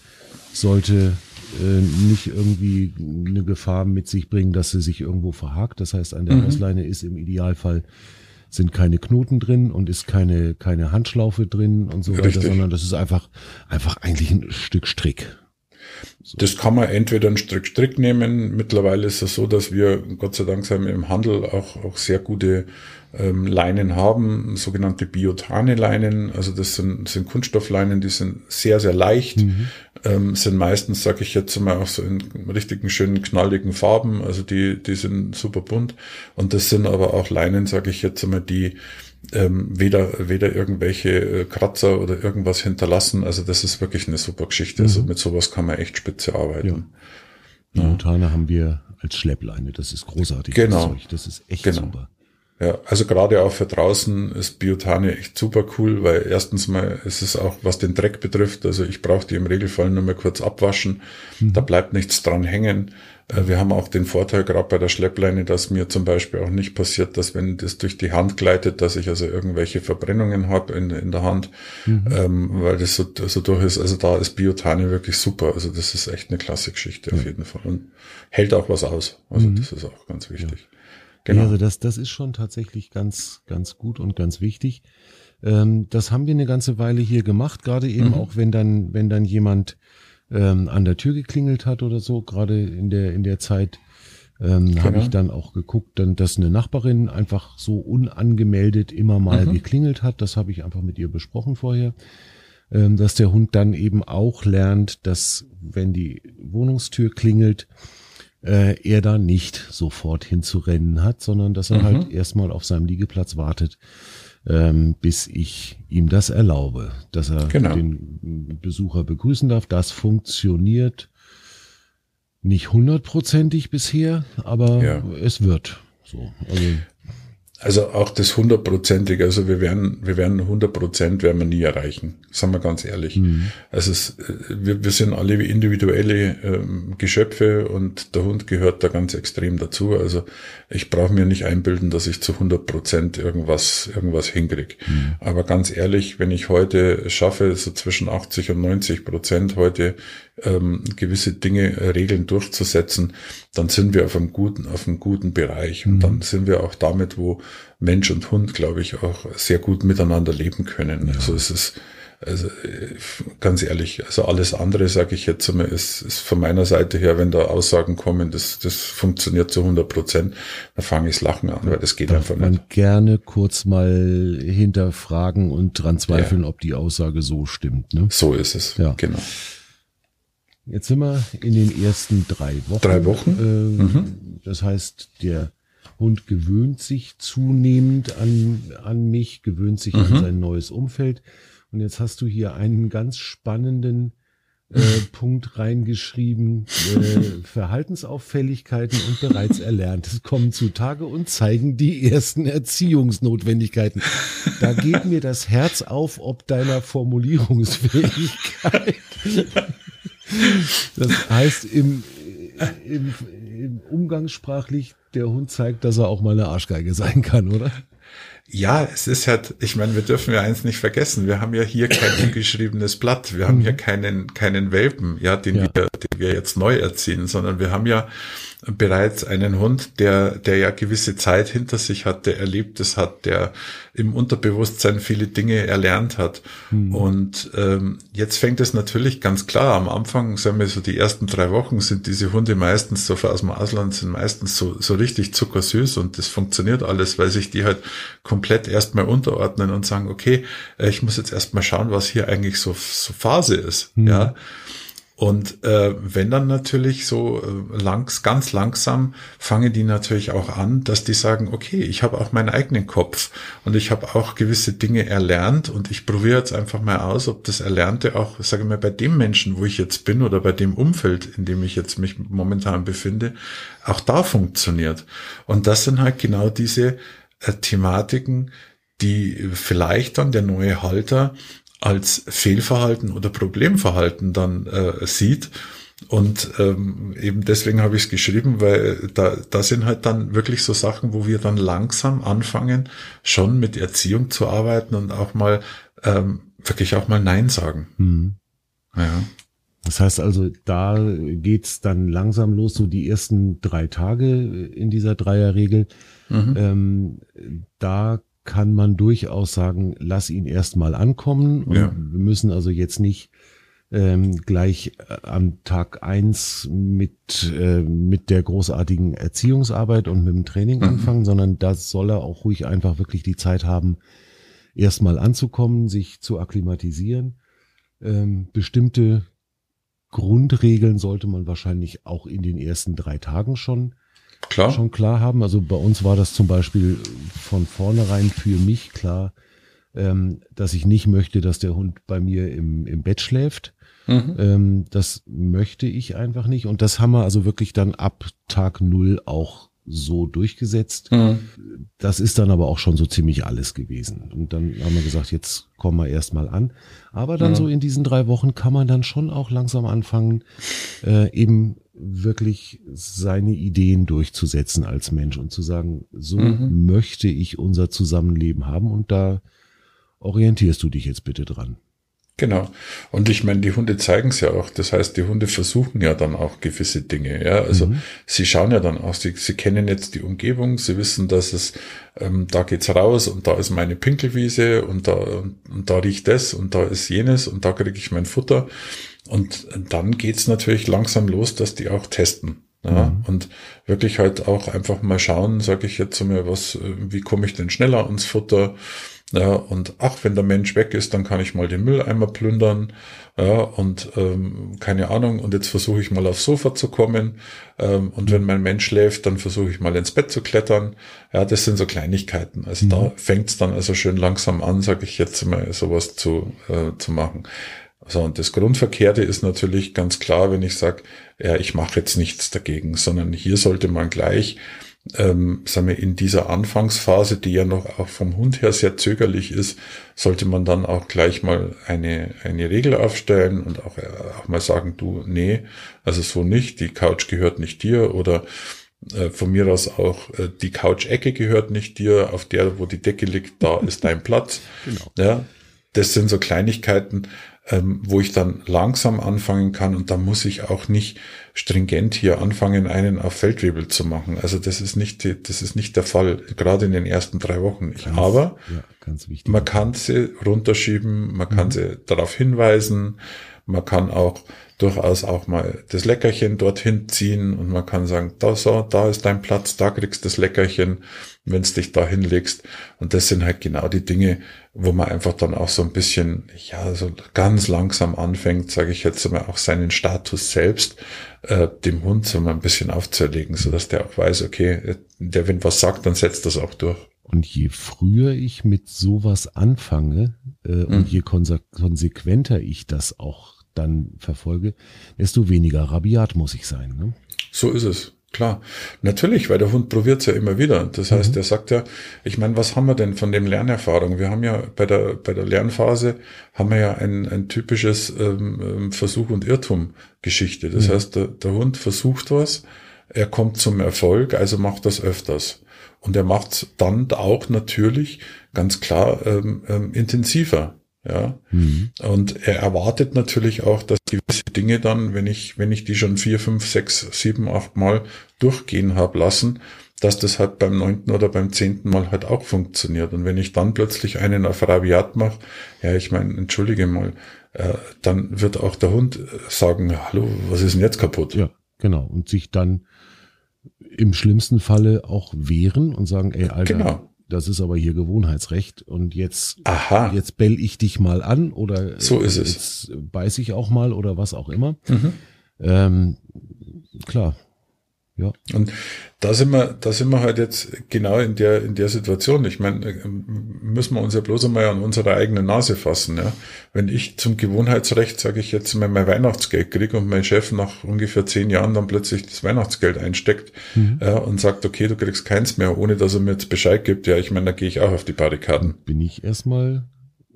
sollte äh, nicht irgendwie eine Gefahr mit sich bringen, dass sie sich irgendwo verhakt. Das heißt, an der mhm. Hausleine ist im Idealfall sind keine Knoten drin und ist keine, keine Handschlaufe drin und so Richtig. weiter, sondern das ist einfach, einfach eigentlich ein Stück Strick. So. Das kann man entweder ein Strick Strick nehmen. Mittlerweile ist es so, dass wir Gott sei Dank im Handel auch, auch sehr gute ähm, Leinen haben, sogenannte Biotane-Leinen. Also das sind, sind Kunststoffleinen, die sind sehr, sehr leicht, mhm. ähm, sind meistens, sage ich jetzt mal, auch so in richtigen schönen knalligen Farben. Also die, die sind super bunt. Und das sind aber auch Leinen, sage ich jetzt mal, die ähm, weder, weder irgendwelche äh, Kratzer oder irgendwas hinterlassen. Also das ist wirklich eine super Geschichte. Also mhm. Also mit sowas kann man echt spitze arbeiten. Ja. Die Montane haben wir als Schleppleine. Das ist großartig. Genau. Das, das ist echt genau. super. Ja, also gerade auch für draußen ist Biotane echt super cool, weil erstens mal ist es auch, was den Dreck betrifft, also ich brauche die im Regelfall nur mal kurz abwaschen, mhm. da bleibt nichts dran hängen. Äh, wir haben auch den Vorteil gerade bei der Schleppleine, dass mir zum Beispiel auch nicht passiert, dass wenn das durch die Hand gleitet, dass ich also irgendwelche Verbrennungen habe in, in der Hand, mhm. ähm, weil das so, so durch ist. Also da ist Biotane wirklich super. Also das ist echt eine klasse Geschichte auf jeden Fall und hält auch was aus. Also mhm. das ist auch ganz wichtig. Ja. Genau. Also das, das ist schon tatsächlich ganz, ganz gut und ganz wichtig. Ähm, das haben wir eine ganze Weile hier gemacht, gerade eben mhm. auch wenn dann, wenn dann jemand ähm, an der Tür geklingelt hat oder so, gerade in der, in der Zeit, ähm, genau. habe ich dann auch geguckt, dann, dass eine Nachbarin einfach so unangemeldet immer mal mhm. geklingelt hat. Das habe ich einfach mit ihr besprochen vorher. Ähm, dass der Hund dann eben auch lernt, dass wenn die Wohnungstür klingelt, äh, er da nicht sofort hinzurennen hat, sondern dass er halt mhm. halt erstmal auf seinem Liegeplatz wartet, ähm, bis ich ihm das erlaube, dass er genau. den Besucher begrüßen darf. Das funktioniert nicht hundertprozentig bisher, aber ja. es wird so. Also also auch das hundertprozentige, also wir werden, wir werden hundert Prozent werden wir nie erreichen, sagen wir ganz ehrlich. Mhm. Also es, wir, wir sind alle individuelle ähm, Geschöpfe und der Hund gehört da ganz extrem dazu. Also ich brauche mir nicht einbilden, dass ich zu hundert Prozent irgendwas, irgendwas hinkriege. Mhm. Aber ganz ehrlich, wenn ich heute schaffe, so zwischen 80 und 90 Prozent heute ähm, gewisse Dinge, äh, Regeln durchzusetzen, dann sind wir auf einem guten, auf einem guten Bereich. Und mhm. dann sind wir auch damit, wo Mensch und Hund, glaube ich, auch sehr gut miteinander leben können. Ja. Also es ist, also ganz ehrlich, also alles andere, sage ich jetzt einmal, ist, ist von meiner Seite her, wenn da Aussagen kommen, das, das funktioniert zu 100 Prozent, dann fange ich das Lachen an, weil das geht Darf einfach nicht. man gerne kurz mal hinterfragen und dran zweifeln, ja. ob die Aussage so stimmt. Ne? So ist es, ja. genau. Jetzt sind wir in den ersten drei Wochen. Drei Wochen. Äh, mhm. Das heißt, der Hund gewöhnt sich zunehmend an, an mich, gewöhnt sich mhm. an sein neues Umfeld. Und jetzt hast du hier einen ganz spannenden äh, <laughs> Punkt reingeschrieben. Äh, Verhaltensauffälligkeiten und bereits Erlerntes kommen zutage und zeigen die ersten Erziehungsnotwendigkeiten. Da geht mir das Herz auf, ob deiner Formulierungsfähigkeit. <laughs> Das heißt, im, im, im umgangssprachlich, der Hund zeigt, dass er auch mal eine Arschgeige sein kann, oder? Ja, es ist halt, ich meine, wir dürfen ja eins nicht vergessen. Wir haben ja hier kein <clears throat> ungeschriebenes Blatt. Wir haben hier mhm. keinen, keinen Welpen, ja, den ja. wir, den wir jetzt neu erziehen, sondern wir haben ja bereits einen Hund, der, der ja gewisse Zeit hinter sich hat, der Erlebtes hat, der im Unterbewusstsein viele Dinge erlernt hat. Mhm. Und ähm, jetzt fängt es natürlich ganz klar. Am Anfang, sagen wir so, die ersten drei Wochen sind diese Hunde meistens so aus dem Ausland sind meistens so, so richtig zuckersüß und das funktioniert alles, weil sich die halt komplett erstmal unterordnen und sagen, okay, äh, ich muss jetzt erstmal schauen, was hier eigentlich so, so Phase ist. Mhm. Ja. Und äh, wenn dann natürlich so äh, langs, ganz langsam fangen die natürlich auch an, dass die sagen, okay, ich habe auch meinen eigenen Kopf und ich habe auch gewisse Dinge erlernt und ich probiere jetzt einfach mal aus, ob das Erlernte auch, sage ich mal, bei dem Menschen, wo ich jetzt bin oder bei dem Umfeld, in dem ich jetzt mich momentan befinde, auch da funktioniert. Und das sind halt genau diese Thematiken, die vielleicht dann der neue Halter als Fehlverhalten oder Problemverhalten dann äh, sieht. Und ähm, eben deswegen habe ich es geschrieben, weil da, da sind halt dann wirklich so Sachen, wo wir dann langsam anfangen, schon mit Erziehung zu arbeiten und auch mal ähm, wirklich auch mal Nein sagen. Mhm. Ja. Das heißt also, da geht's dann langsam los, so die ersten drei Tage in dieser Dreierregel. Mhm. Ähm, da kann man durchaus sagen, lass ihn erstmal ankommen. Ja. Wir müssen also jetzt nicht ähm, gleich äh, am Tag eins mit, äh, mit der großartigen Erziehungsarbeit und mit dem Training mhm. anfangen, sondern da soll er auch ruhig einfach wirklich die Zeit haben, erstmal anzukommen, sich zu akklimatisieren. Ähm, bestimmte Grundregeln sollte man wahrscheinlich auch in den ersten drei Tagen schon klar. schon klar haben. Also bei uns war das zum Beispiel von vornherein für mich klar, ähm, dass ich nicht möchte, dass der Hund bei mir im, im Bett schläft. Mhm. Ähm, das möchte ich einfach nicht. Und das haben wir also wirklich dann ab Tag null auch so durchgesetzt. Mhm. Das ist dann aber auch schon so ziemlich alles gewesen. Und dann haben wir gesagt, jetzt kommen wir erstmal an. Aber dann mhm. so in diesen drei Wochen kann man dann schon auch langsam anfangen, äh, eben wirklich seine Ideen durchzusetzen als Mensch und zu sagen, so mhm. möchte ich unser Zusammenleben haben und da orientierst du dich jetzt bitte dran. Genau. Und ich meine, die Hunde zeigen es ja auch. Das heißt, die Hunde versuchen ja dann auch gewisse Dinge. Ja, also mhm. sie schauen ja dann auch. Sie, sie kennen jetzt die Umgebung. Sie wissen, dass es ähm, da geht's raus und da ist meine Pinkelwiese und da und, und da riecht das und da ist jenes und da kriege ich mein Futter. Und dann geht's natürlich langsam los, dass die auch testen. Ja, mhm. und wirklich halt auch einfach mal schauen, sage ich jetzt mal, was, äh, wie komme ich denn schneller ans Futter? Ja, und ach, wenn der Mensch weg ist, dann kann ich mal den Mülleimer plündern. Ja, und ähm, keine Ahnung, und jetzt versuche ich mal aufs Sofa zu kommen. Ähm, und wenn mein Mensch schläft, dann versuche ich mal ins Bett zu klettern. Ja, das sind so Kleinigkeiten. Also mhm. da fängt's dann also schön langsam an, sage ich jetzt mal, sowas zu, äh, zu machen. So, und das Grundverkehrte ist natürlich ganz klar, wenn ich sage, ja, ich mache jetzt nichts dagegen, sondern hier sollte man gleich ähm, sagen wir, in dieser Anfangsphase, die ja noch auch vom Hund her sehr zögerlich ist, sollte man dann auch gleich mal eine, eine Regel aufstellen und auch, äh, auch mal sagen, du, nee, also so nicht, die Couch gehört nicht dir oder äh, von mir aus auch äh, die Couch-Ecke gehört nicht dir, auf der, wo die Decke liegt, da ist dein Platz. <laughs> Genau. Ja, das sind so Kleinigkeiten, ähm, wo ich dann langsam anfangen kann und da muss ich auch nicht stringent hier anfangen, einen auf Feldwebel zu machen. Also das ist nicht, das ist nicht der Fall, gerade in den ersten drei Wochen nicht. Ganz, Aber ja, man kann sie runterschieben, man kann mhm. sie darauf hinweisen, man kann auch durchaus auch mal das Leckerchen dorthin ziehen und man kann sagen, da so, da ist dein Platz, da kriegst du das Leckerchen, wenn du dich da hinlegst. Und das sind halt genau die Dinge, wo man einfach dann auch so ein bisschen, ja, so ganz langsam anfängt, sage ich jetzt mal, auch seinen Status selbst äh, dem Hund so mal ein bisschen aufzuerlegen, so dass der auch weiß, okay, der wenn was sagt, dann setzt das auch durch. Und je früher ich mit sowas anfange äh, mhm. und je konsequenter ich das auch dann verfolge, desto weniger rabiat muss ich sein. Ne? So ist es. Klar, natürlich, weil der Hund probiert es ja immer wieder. Das heißt, mhm. der sagt ja, ich meine, was haben wir denn von dem Lernerfahrung? Wir haben ja bei der bei der Lernphase haben wir ja ein, ein typisches ähm, ähm Versuch und Irrtum Geschichte. Das mhm. heißt, der, der Hund versucht was, er kommt zum Erfolg, also macht das öfters. Und er macht dann auch natürlich ganz klar ähm, ähm, intensiver. Ja. Mhm. Und er erwartet natürlich auch, dass gewisse Dinge dann, wenn ich, wenn ich die schon vier, fünf, sechs, sieben, acht Mal durchgehen habe lassen, dass das halt beim neunten oder beim zehnten Mal halt auch funktioniert. Und wenn ich dann plötzlich einen auf Rabiat mache, ja, ich meine, entschuldige mal, äh, dann wird auch der Hund äh, sagen, hallo, was ist denn jetzt kaputt? Ja, genau. Und sich dann im schlimmsten Falle auch wehren und sagen, ey, Alter, genau das ist aber hier Gewohnheitsrecht und jetzt, Aha. jetzt bell ich dich mal an oder so ist es. jetzt beiß ich auch mal oder was auch immer. Mhm. Ähm, klar, ja. Und da sind wir, da sind wir halt jetzt genau in der, in der Situation. Ich meine, äh, müssen wir uns ja bloß einmal an unsere eigene Nase fassen, ja. Wenn ich zum Gewohnheitsrecht, sage ich jetzt mal, mein Weihnachtsgeld kriege und mein Chef nach ungefähr zehn Jahren dann plötzlich das Weihnachtsgeld einsteckt mhm. ja, und sagt, okay, du kriegst keins mehr, ohne dass er mir jetzt Bescheid gibt, ja, ich meine, da gehe ich auch auf die Barrikaden. Bin ich erstmal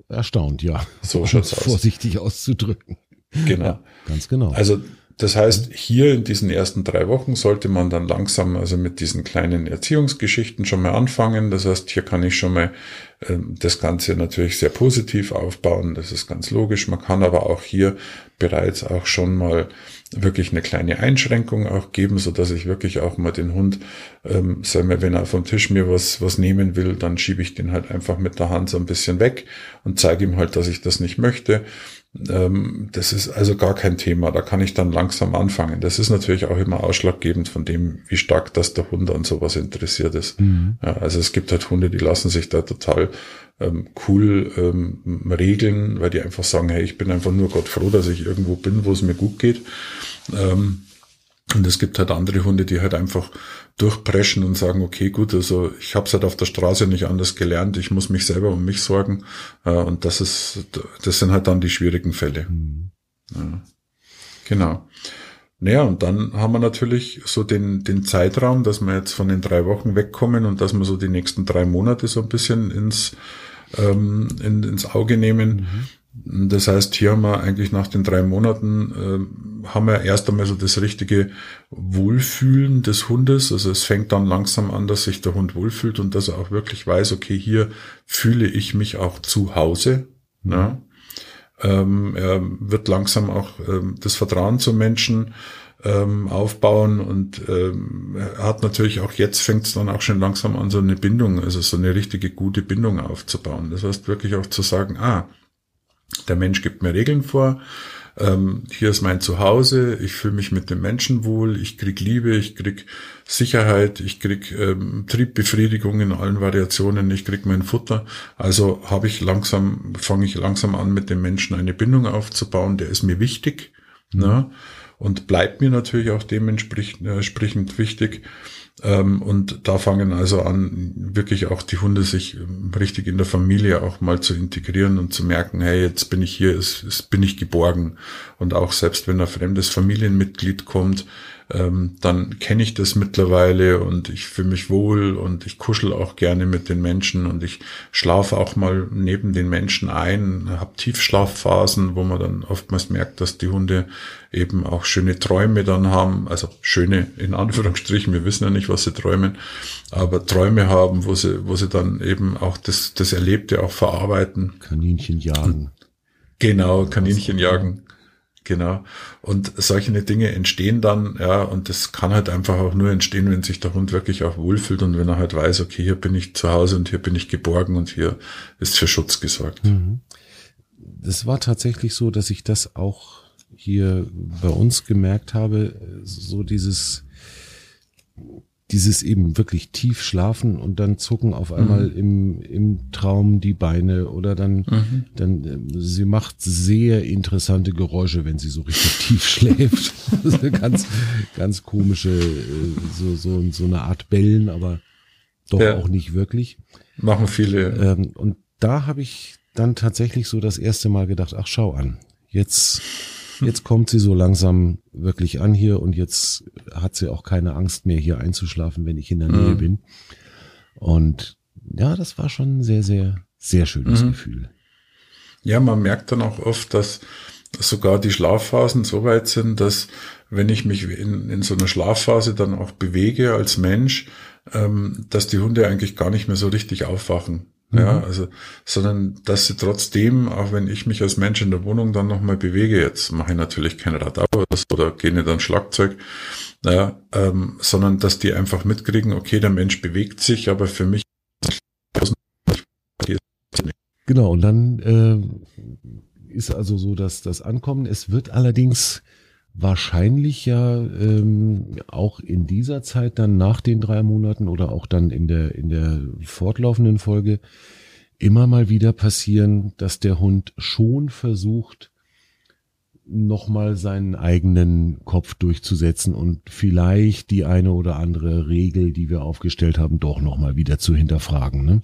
erstaunt, ja. So schaut's <laughs> aus. Vorsichtig auszudrücken. Genau. Ja, ganz genau. Also das heißt, hier in diesen ersten drei Wochen sollte man dann langsam also mit diesen kleinen Erziehungsgeschichten schon mal anfangen. Das heißt, hier kann ich schon mal äh, das Ganze natürlich sehr positiv aufbauen. Das ist ganz logisch. Man kann aber auch hier bereits auch schon mal wirklich eine kleine Einschränkung auch geben, so dass ich wirklich auch mal den Hund, ähm, sagen wir, wenn er vom Tisch mir was, was nehmen will, dann schiebe ich den halt einfach mit der Hand so ein bisschen weg und zeige ihm halt, dass ich das nicht möchte. Ähm, das ist also gar kein Thema. Da kann ich dann langsam anfangen. Das ist natürlich auch immer ausschlaggebend von dem, wie stark das der Hund an sowas interessiert ist. Mhm. Ja, also es gibt halt Hunde, die lassen sich da total ähm, cool ähm, regeln, weil die einfach sagen, hey, ich bin einfach nur Gott froh, dass ich irgendwo bin, wo es mir gut geht. Ähm, und es gibt halt andere Hunde, die halt einfach durchpreschen und sagen, okay, gut, also ich habe es halt auf der Straße nicht anders gelernt, ich muss mich selber um mich sorgen. Äh, und das ist, das sind halt dann die schwierigen Fälle. Mhm. Ja. Genau. Naja, und dann haben wir natürlich so den, den Zeitraum, dass wir jetzt von den drei Wochen wegkommen und dass wir so die nächsten drei Monate so ein bisschen ins, ähm, in, ins Auge nehmen. Mhm. Das heißt, hier haben wir eigentlich nach den drei Monaten, äh, haben wir erst einmal so das richtige Wohlfühlen des Hundes. Also es fängt dann langsam an, dass sich der Hund wohlfühlt und dass er auch wirklich weiß, okay, hier fühle ich mich auch zu Hause. Ja. Ähm, er wird langsam auch ähm, das Vertrauen zu Menschen ähm, aufbauen und ähm, er hat natürlich auch jetzt fängt es dann auch schon langsam an, so eine Bindung, also so eine richtige gute Bindung aufzubauen. Das heißt wirklich auch zu sagen, ah, der Mensch gibt mir Regeln vor. Ähm, hier ist mein Zuhause. Ich fühle mich mit dem Menschen wohl. Ich krieg Liebe. Ich krieg Sicherheit. Ich krieg ähm, Triebbefriedigung in allen Variationen. Ich krieg mein Futter. Also habe ich langsam, fange ich langsam an, mit dem Menschen eine Bindung aufzubauen. Der ist mir wichtig. Mhm. Ne? Und bleibt mir natürlich auch dementsprechend äh, wichtig. Ähm, und da fangen also an, wirklich auch die Hunde sich ähm, richtig in der Familie auch mal zu integrieren und zu merken, hey, jetzt bin ich hier, es bin ich geborgen. Und auch selbst wenn ein fremdes Familienmitglied kommt, ähm, dann kenne ich das mittlerweile und ich fühle mich wohl und ich kuschel auch gerne mit den Menschen und ich schlafe auch mal neben den Menschen ein, habe Tiefschlafphasen, wo man dann oftmals merkt, dass die Hunde eben auch schöne Träume dann haben, also schöne in Anführungsstrichen, wir wissen ja nicht, was sie träumen, aber Träume haben, wo sie, wo sie dann eben auch das, das Erlebte auch verarbeiten. Kaninchen jagen. Genau, Kaninchen jagen. Genau. Und solche Dinge entstehen dann, ja, und das kann halt einfach auch nur entstehen, wenn sich der Hund wirklich auch wohlfühlt und wenn er halt weiß, okay, hier bin ich zu Hause und hier bin ich geborgen und hier ist für Schutz gesorgt. Mhm. Das war tatsächlich so, dass ich das auch hier bei uns gemerkt habe, so dieses, dieses eben wirklich tief schlafen und dann zucken auf einmal mhm. im, im Traum die Beine oder dann, mhm. dann, äh, sie macht sehr interessante Geräusche, wenn sie so richtig <laughs> tief schläft. ganz, ganz komische, äh, so, so, so eine Art Bellen, aber doch ja. auch nicht wirklich. Machen viele. Ähm, und da habe ich dann tatsächlich so das erste Mal gedacht, ach schau an, jetzt Jetzt kommt sie so langsam wirklich an hier und jetzt hat sie auch keine Angst mehr, hier einzuschlafen, wenn ich in der Nähe mhm. bin. Und ja, das war schon ein sehr, sehr, sehr schönes mhm. Gefühl. Ja, man merkt dann auch oft, dass sogar die Schlafphasen so weit sind, dass wenn ich mich in, in so einer Schlafphase dann auch bewege als Mensch, ähm, dass die Hunde eigentlich gar nicht mehr so richtig aufwachen. Ja, mhm. also, sondern dass sie trotzdem, auch wenn ich mich als Mensch in der Wohnung dann nochmal bewege, jetzt mache ich natürlich kein Radau oder gehe nicht an Schlagzeug, ja, ähm, sondern dass die einfach mitkriegen, okay, der Mensch bewegt sich, aber für mich Genau, und dann äh, ist also so, dass das Ankommen, es wird allerdings wahrscheinlich ja ähm, auch in dieser Zeit dann nach den drei Monaten oder auch dann in der in der fortlaufenden Folge immer mal wieder passieren, dass der Hund schon versucht, nochmal seinen eigenen Kopf durchzusetzen und vielleicht die eine oder andere Regel, die wir aufgestellt haben, doch nochmal wieder zu hinterfragen. Ne?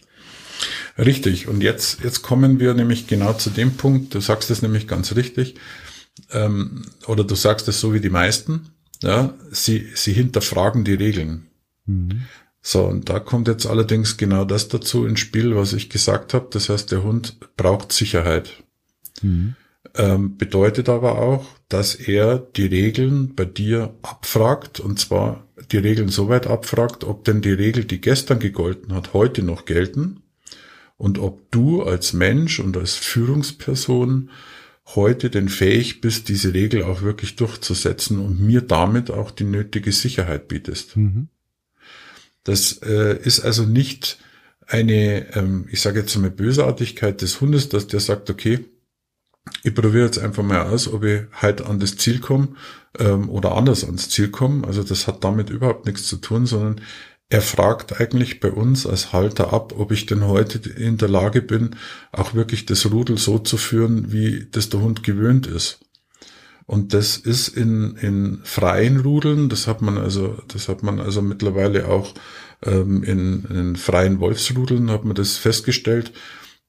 Richtig. Und jetzt, jetzt kommen wir nämlich genau zu dem Punkt, du sagst es nämlich ganz richtig, ähm, oder du sagst es so wie die meisten, ja, sie, sie hinterfragen die Regeln. Mhm. So, und da kommt jetzt allerdings genau das dazu ins Spiel, was ich gesagt habe. Das heißt, der Hund braucht Sicherheit. Mhm. Ähm, bedeutet aber auch, dass er die Regeln bei dir abfragt, und zwar die Regeln so weit abfragt, ob denn die Regel, die gestern gegolten hat, heute noch gelten und ob du als Mensch und als Führungsperson heute denn fähig bist, diese Regel auch wirklich durchzusetzen und mir damit auch die nötige Sicherheit bietest. Mhm. Das äh, ist also nicht eine, ähm, ich sage jetzt mal Bösartigkeit des Hundes, dass der sagt, okay, ich probiere jetzt einfach mal aus, ob ich halt an das Ziel komme ähm, oder anders ans Ziel komme. Also das hat damit überhaupt nichts zu tun, sondern er fragt eigentlich bei uns als Halter ab, ob ich denn heute in der Lage bin, auch wirklich das Rudel so zu führen, wie das der Hund gewöhnt ist. Und das ist in, in freien Rudeln, das hat man also, das hat man also mittlerweile auch ähm, in, in freien Wolfsrudeln hat man das festgestellt,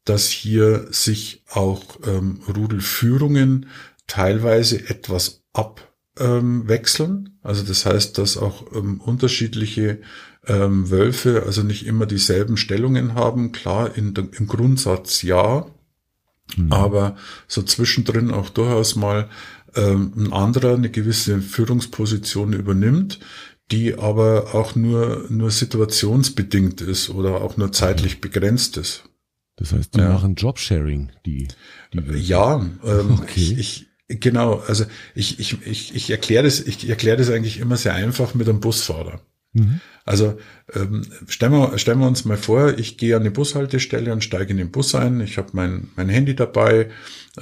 dass hier sich auch ähm, Rudelführungen teilweise etwas abwechseln. Ähm, also das heißt, dass auch ähm, unterschiedliche ähm, Wölfe also nicht immer dieselben Stellungen haben. Klar, in, im Grundsatz ja, mhm. aber so zwischendrin auch durchaus mal ähm, ein anderer eine gewisse Führungsposition übernimmt, die aber auch nur, nur situationsbedingt ist oder auch nur zeitlich begrenzt ist. Das heißt, die ja. machen Jobsharing, die, die Ja, ähm, okay. ich, ich, genau, also ich, ich, ich, ich erkläre das, ich erkläre das eigentlich immer sehr einfach mit einem Busfahrer. Mhm. Also ähm, stellen, wir, stellen wir uns mal vor, ich gehe an die Bushaltestelle und steige in den Bus ein. Ich habe mein, mein Handy dabei.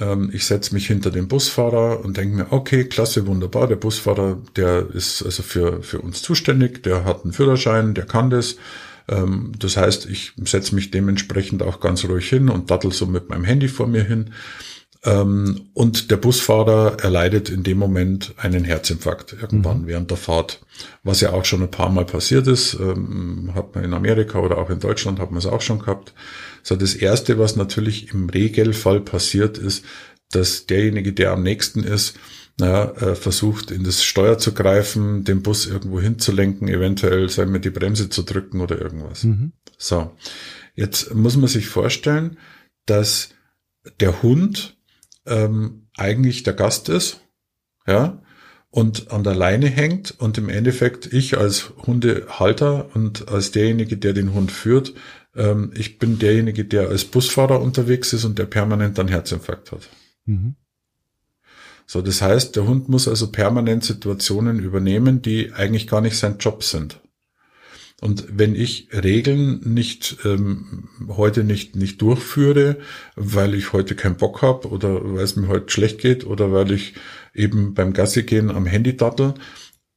Ähm, ich setze mich hinter den Busfahrer und denke mir, okay, klasse, wunderbar. Der Busfahrer, der ist also für, für uns zuständig, der hat einen Führerschein, der kann das. Ähm, das heißt, ich setze mich dementsprechend auch ganz ruhig hin und dattel so mit meinem Handy vor mir hin. Ähm, und der Busfahrer erleidet in dem Moment einen Herzinfarkt irgendwann mhm. während der Fahrt, was ja auch schon ein paar Mal passiert ist. Ähm, hat man in Amerika oder auch in Deutschland hat man es auch schon gehabt. So das erste, was natürlich im Regelfall passiert ist, dass derjenige, der am nächsten ist, ja, äh, versucht in das Steuer zu greifen, den Bus irgendwo hinzulenken, eventuell sagen wir die Bremse zu drücken oder irgendwas. Mhm. So, jetzt muss man sich vorstellen, dass der Hund ähm, eigentlich der Gast ist, ja, und an der Leine hängt und im Endeffekt ich als Hundehalter und als derjenige, der den Hund führt, ähm, ich bin derjenige, der als Busfahrer unterwegs ist und der permanent einen Herzinfarkt hat. Mhm. So, das heißt, der Hund muss also permanent Situationen übernehmen, die eigentlich gar nicht sein Job sind. Und wenn ich Regeln nicht ähm, heute nicht nicht durchführe, weil ich heute keinen Bock habe oder weil es mir heute schlecht geht oder weil ich eben beim Gassi gehen am Handy dattel,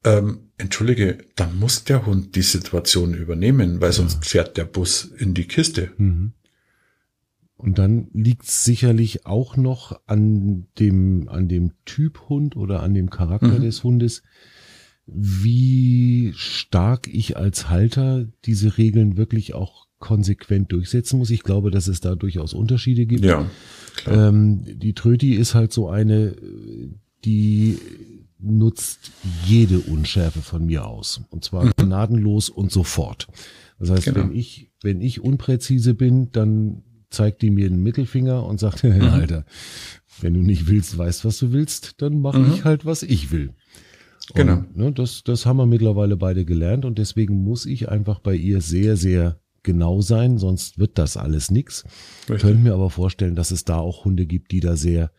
ähm, entschuldige, dann muss der Hund die Situation übernehmen, weil sonst fährt der Bus in die Kiste. Mhm. Und dann liegt es sicherlich auch noch an dem, an dem Typ Hund oder an dem Charakter mhm. des Hundes, wie stark ich als Halter diese Regeln wirklich auch konsequent durchsetzen muss. Ich glaube, dass es da durchaus Unterschiede gibt. Ja, klar. Ähm, die Tröti ist halt so eine, die nutzt jede Unschärfe von mir aus. Und zwar mhm. gnadenlos und sofort. Das heißt, genau. wenn ich, wenn ich unpräzise bin, dann zeigt die mir den Mittelfinger und sagt, <laughs> mhm. Alter, wenn du nicht willst, weißt, was du willst, dann mache mhm. ich halt, was ich will. Genau. Und, ne, das, das haben wir mittlerweile beide gelernt und deswegen muss ich einfach bei ihr sehr, sehr genau sein, sonst wird das alles nix. Können mir aber vorstellen, dass es da auch Hunde gibt, die da sehr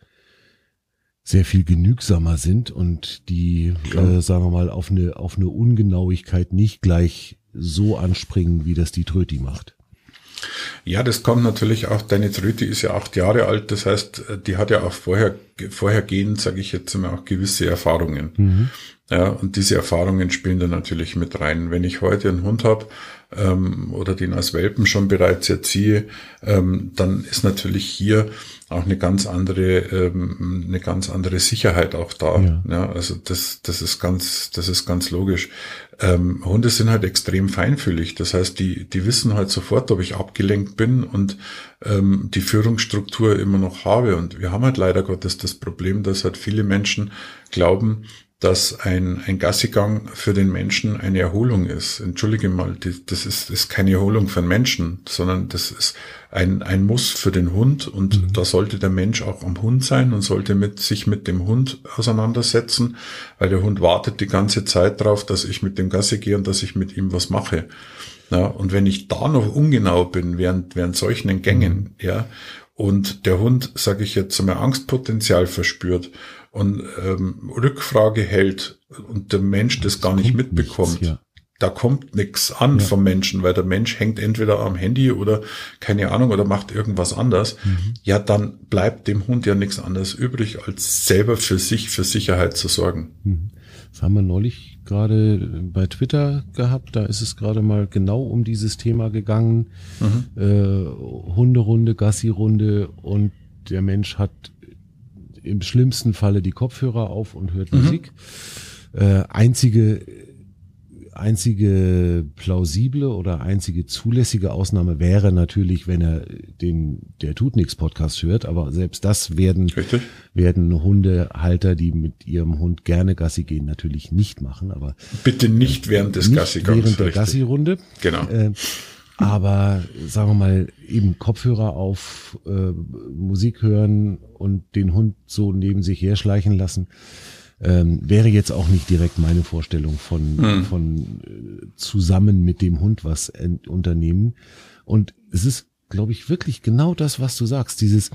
sehr viel genügsamer sind und die, äh, sagen wir mal, auf eine, auf eine Ungenauigkeit nicht gleich so anspringen, wie das die Tröti macht. Ja, das kommt natürlich auch, deine Tröti ist ja acht Jahre alt, das heißt, die hat ja auch vorher, vorhergehend, sage ich jetzt mal, auch gewisse Erfahrungen. Mhm. Ja, und diese Erfahrungen spielen da natürlich mit rein. Wenn ich heute einen Hund habe ähm, oder den als Welpen schon bereits erziehe, ähm, dann ist natürlich hier auch eine ganz andere, ähm, eine ganz andere Sicherheit auch da. Ja. ja. also das, das ist ganz, das ist ganz logisch. Ähm, Hunde sind halt extrem feinfühlig. Das heißt, die, die wissen halt sofort, ob ich abgelenkt bin und ähm, die Führungsstruktur immer noch habe. Und wir haben halt leider Gottes das Problem, dass halt viele Menschen glauben, dass ein, ein Gassigang für den Menschen eine Erholung ist. Entschuldige mal, das ist, ist keine Erholung für den Menschen, sondern das ist ein, ein Muss für den Hund und mhm. da sollte der Mensch auch am Hund sein und sollte mit, sich mit dem Hund auseinandersetzen, weil der Hund wartet die ganze Zeit darauf, dass ich mit dem Gassi gehe und dass ich mit ihm was mache. Ja, und wenn ich da noch ungenau bin während, während solchen Gängen, mhm. ja, und der Hund, sage ich jetzt, mal Angstpotenzial verspürt und ähm, Rückfrage hält und der Mensch das, das gar nicht mitbekommt, nichts, ja. da kommt nichts an ja. vom Menschen, weil der Mensch hängt entweder am Handy oder keine Ahnung oder macht irgendwas anders, mhm. ja, dann bleibt dem Hund ja nichts anderes übrig, als selber für sich, für Sicherheit zu sorgen. Mhm. Das haben wir neulich gerade bei Twitter gehabt. Da ist es gerade mal genau um dieses Thema gegangen. Mhm. Äh, Hunderunde, Gassi-Runde und der Mensch hat im schlimmsten Falle die Kopfhörer auf und hört mhm. Musik. Äh, einzige einzige plausible oder einzige zulässige Ausnahme wäre natürlich, wenn er den der tut nix Podcast hört, aber selbst das werden Richtig. werden Hundehalter, die mit ihrem Hund gerne Gassi gehen, natürlich nicht machen, aber bitte nicht während des Gassi während der Gassi Runde. Genau. Äh, aber sagen wir mal, eben Kopfhörer auf, äh, Musik hören und den Hund so neben sich herschleichen lassen, ähm, wäre jetzt auch nicht direkt meine Vorstellung von, mhm. von äh, zusammen mit dem Hund was unternehmen. Und es ist, glaube ich, wirklich genau das, was du sagst. Dieses,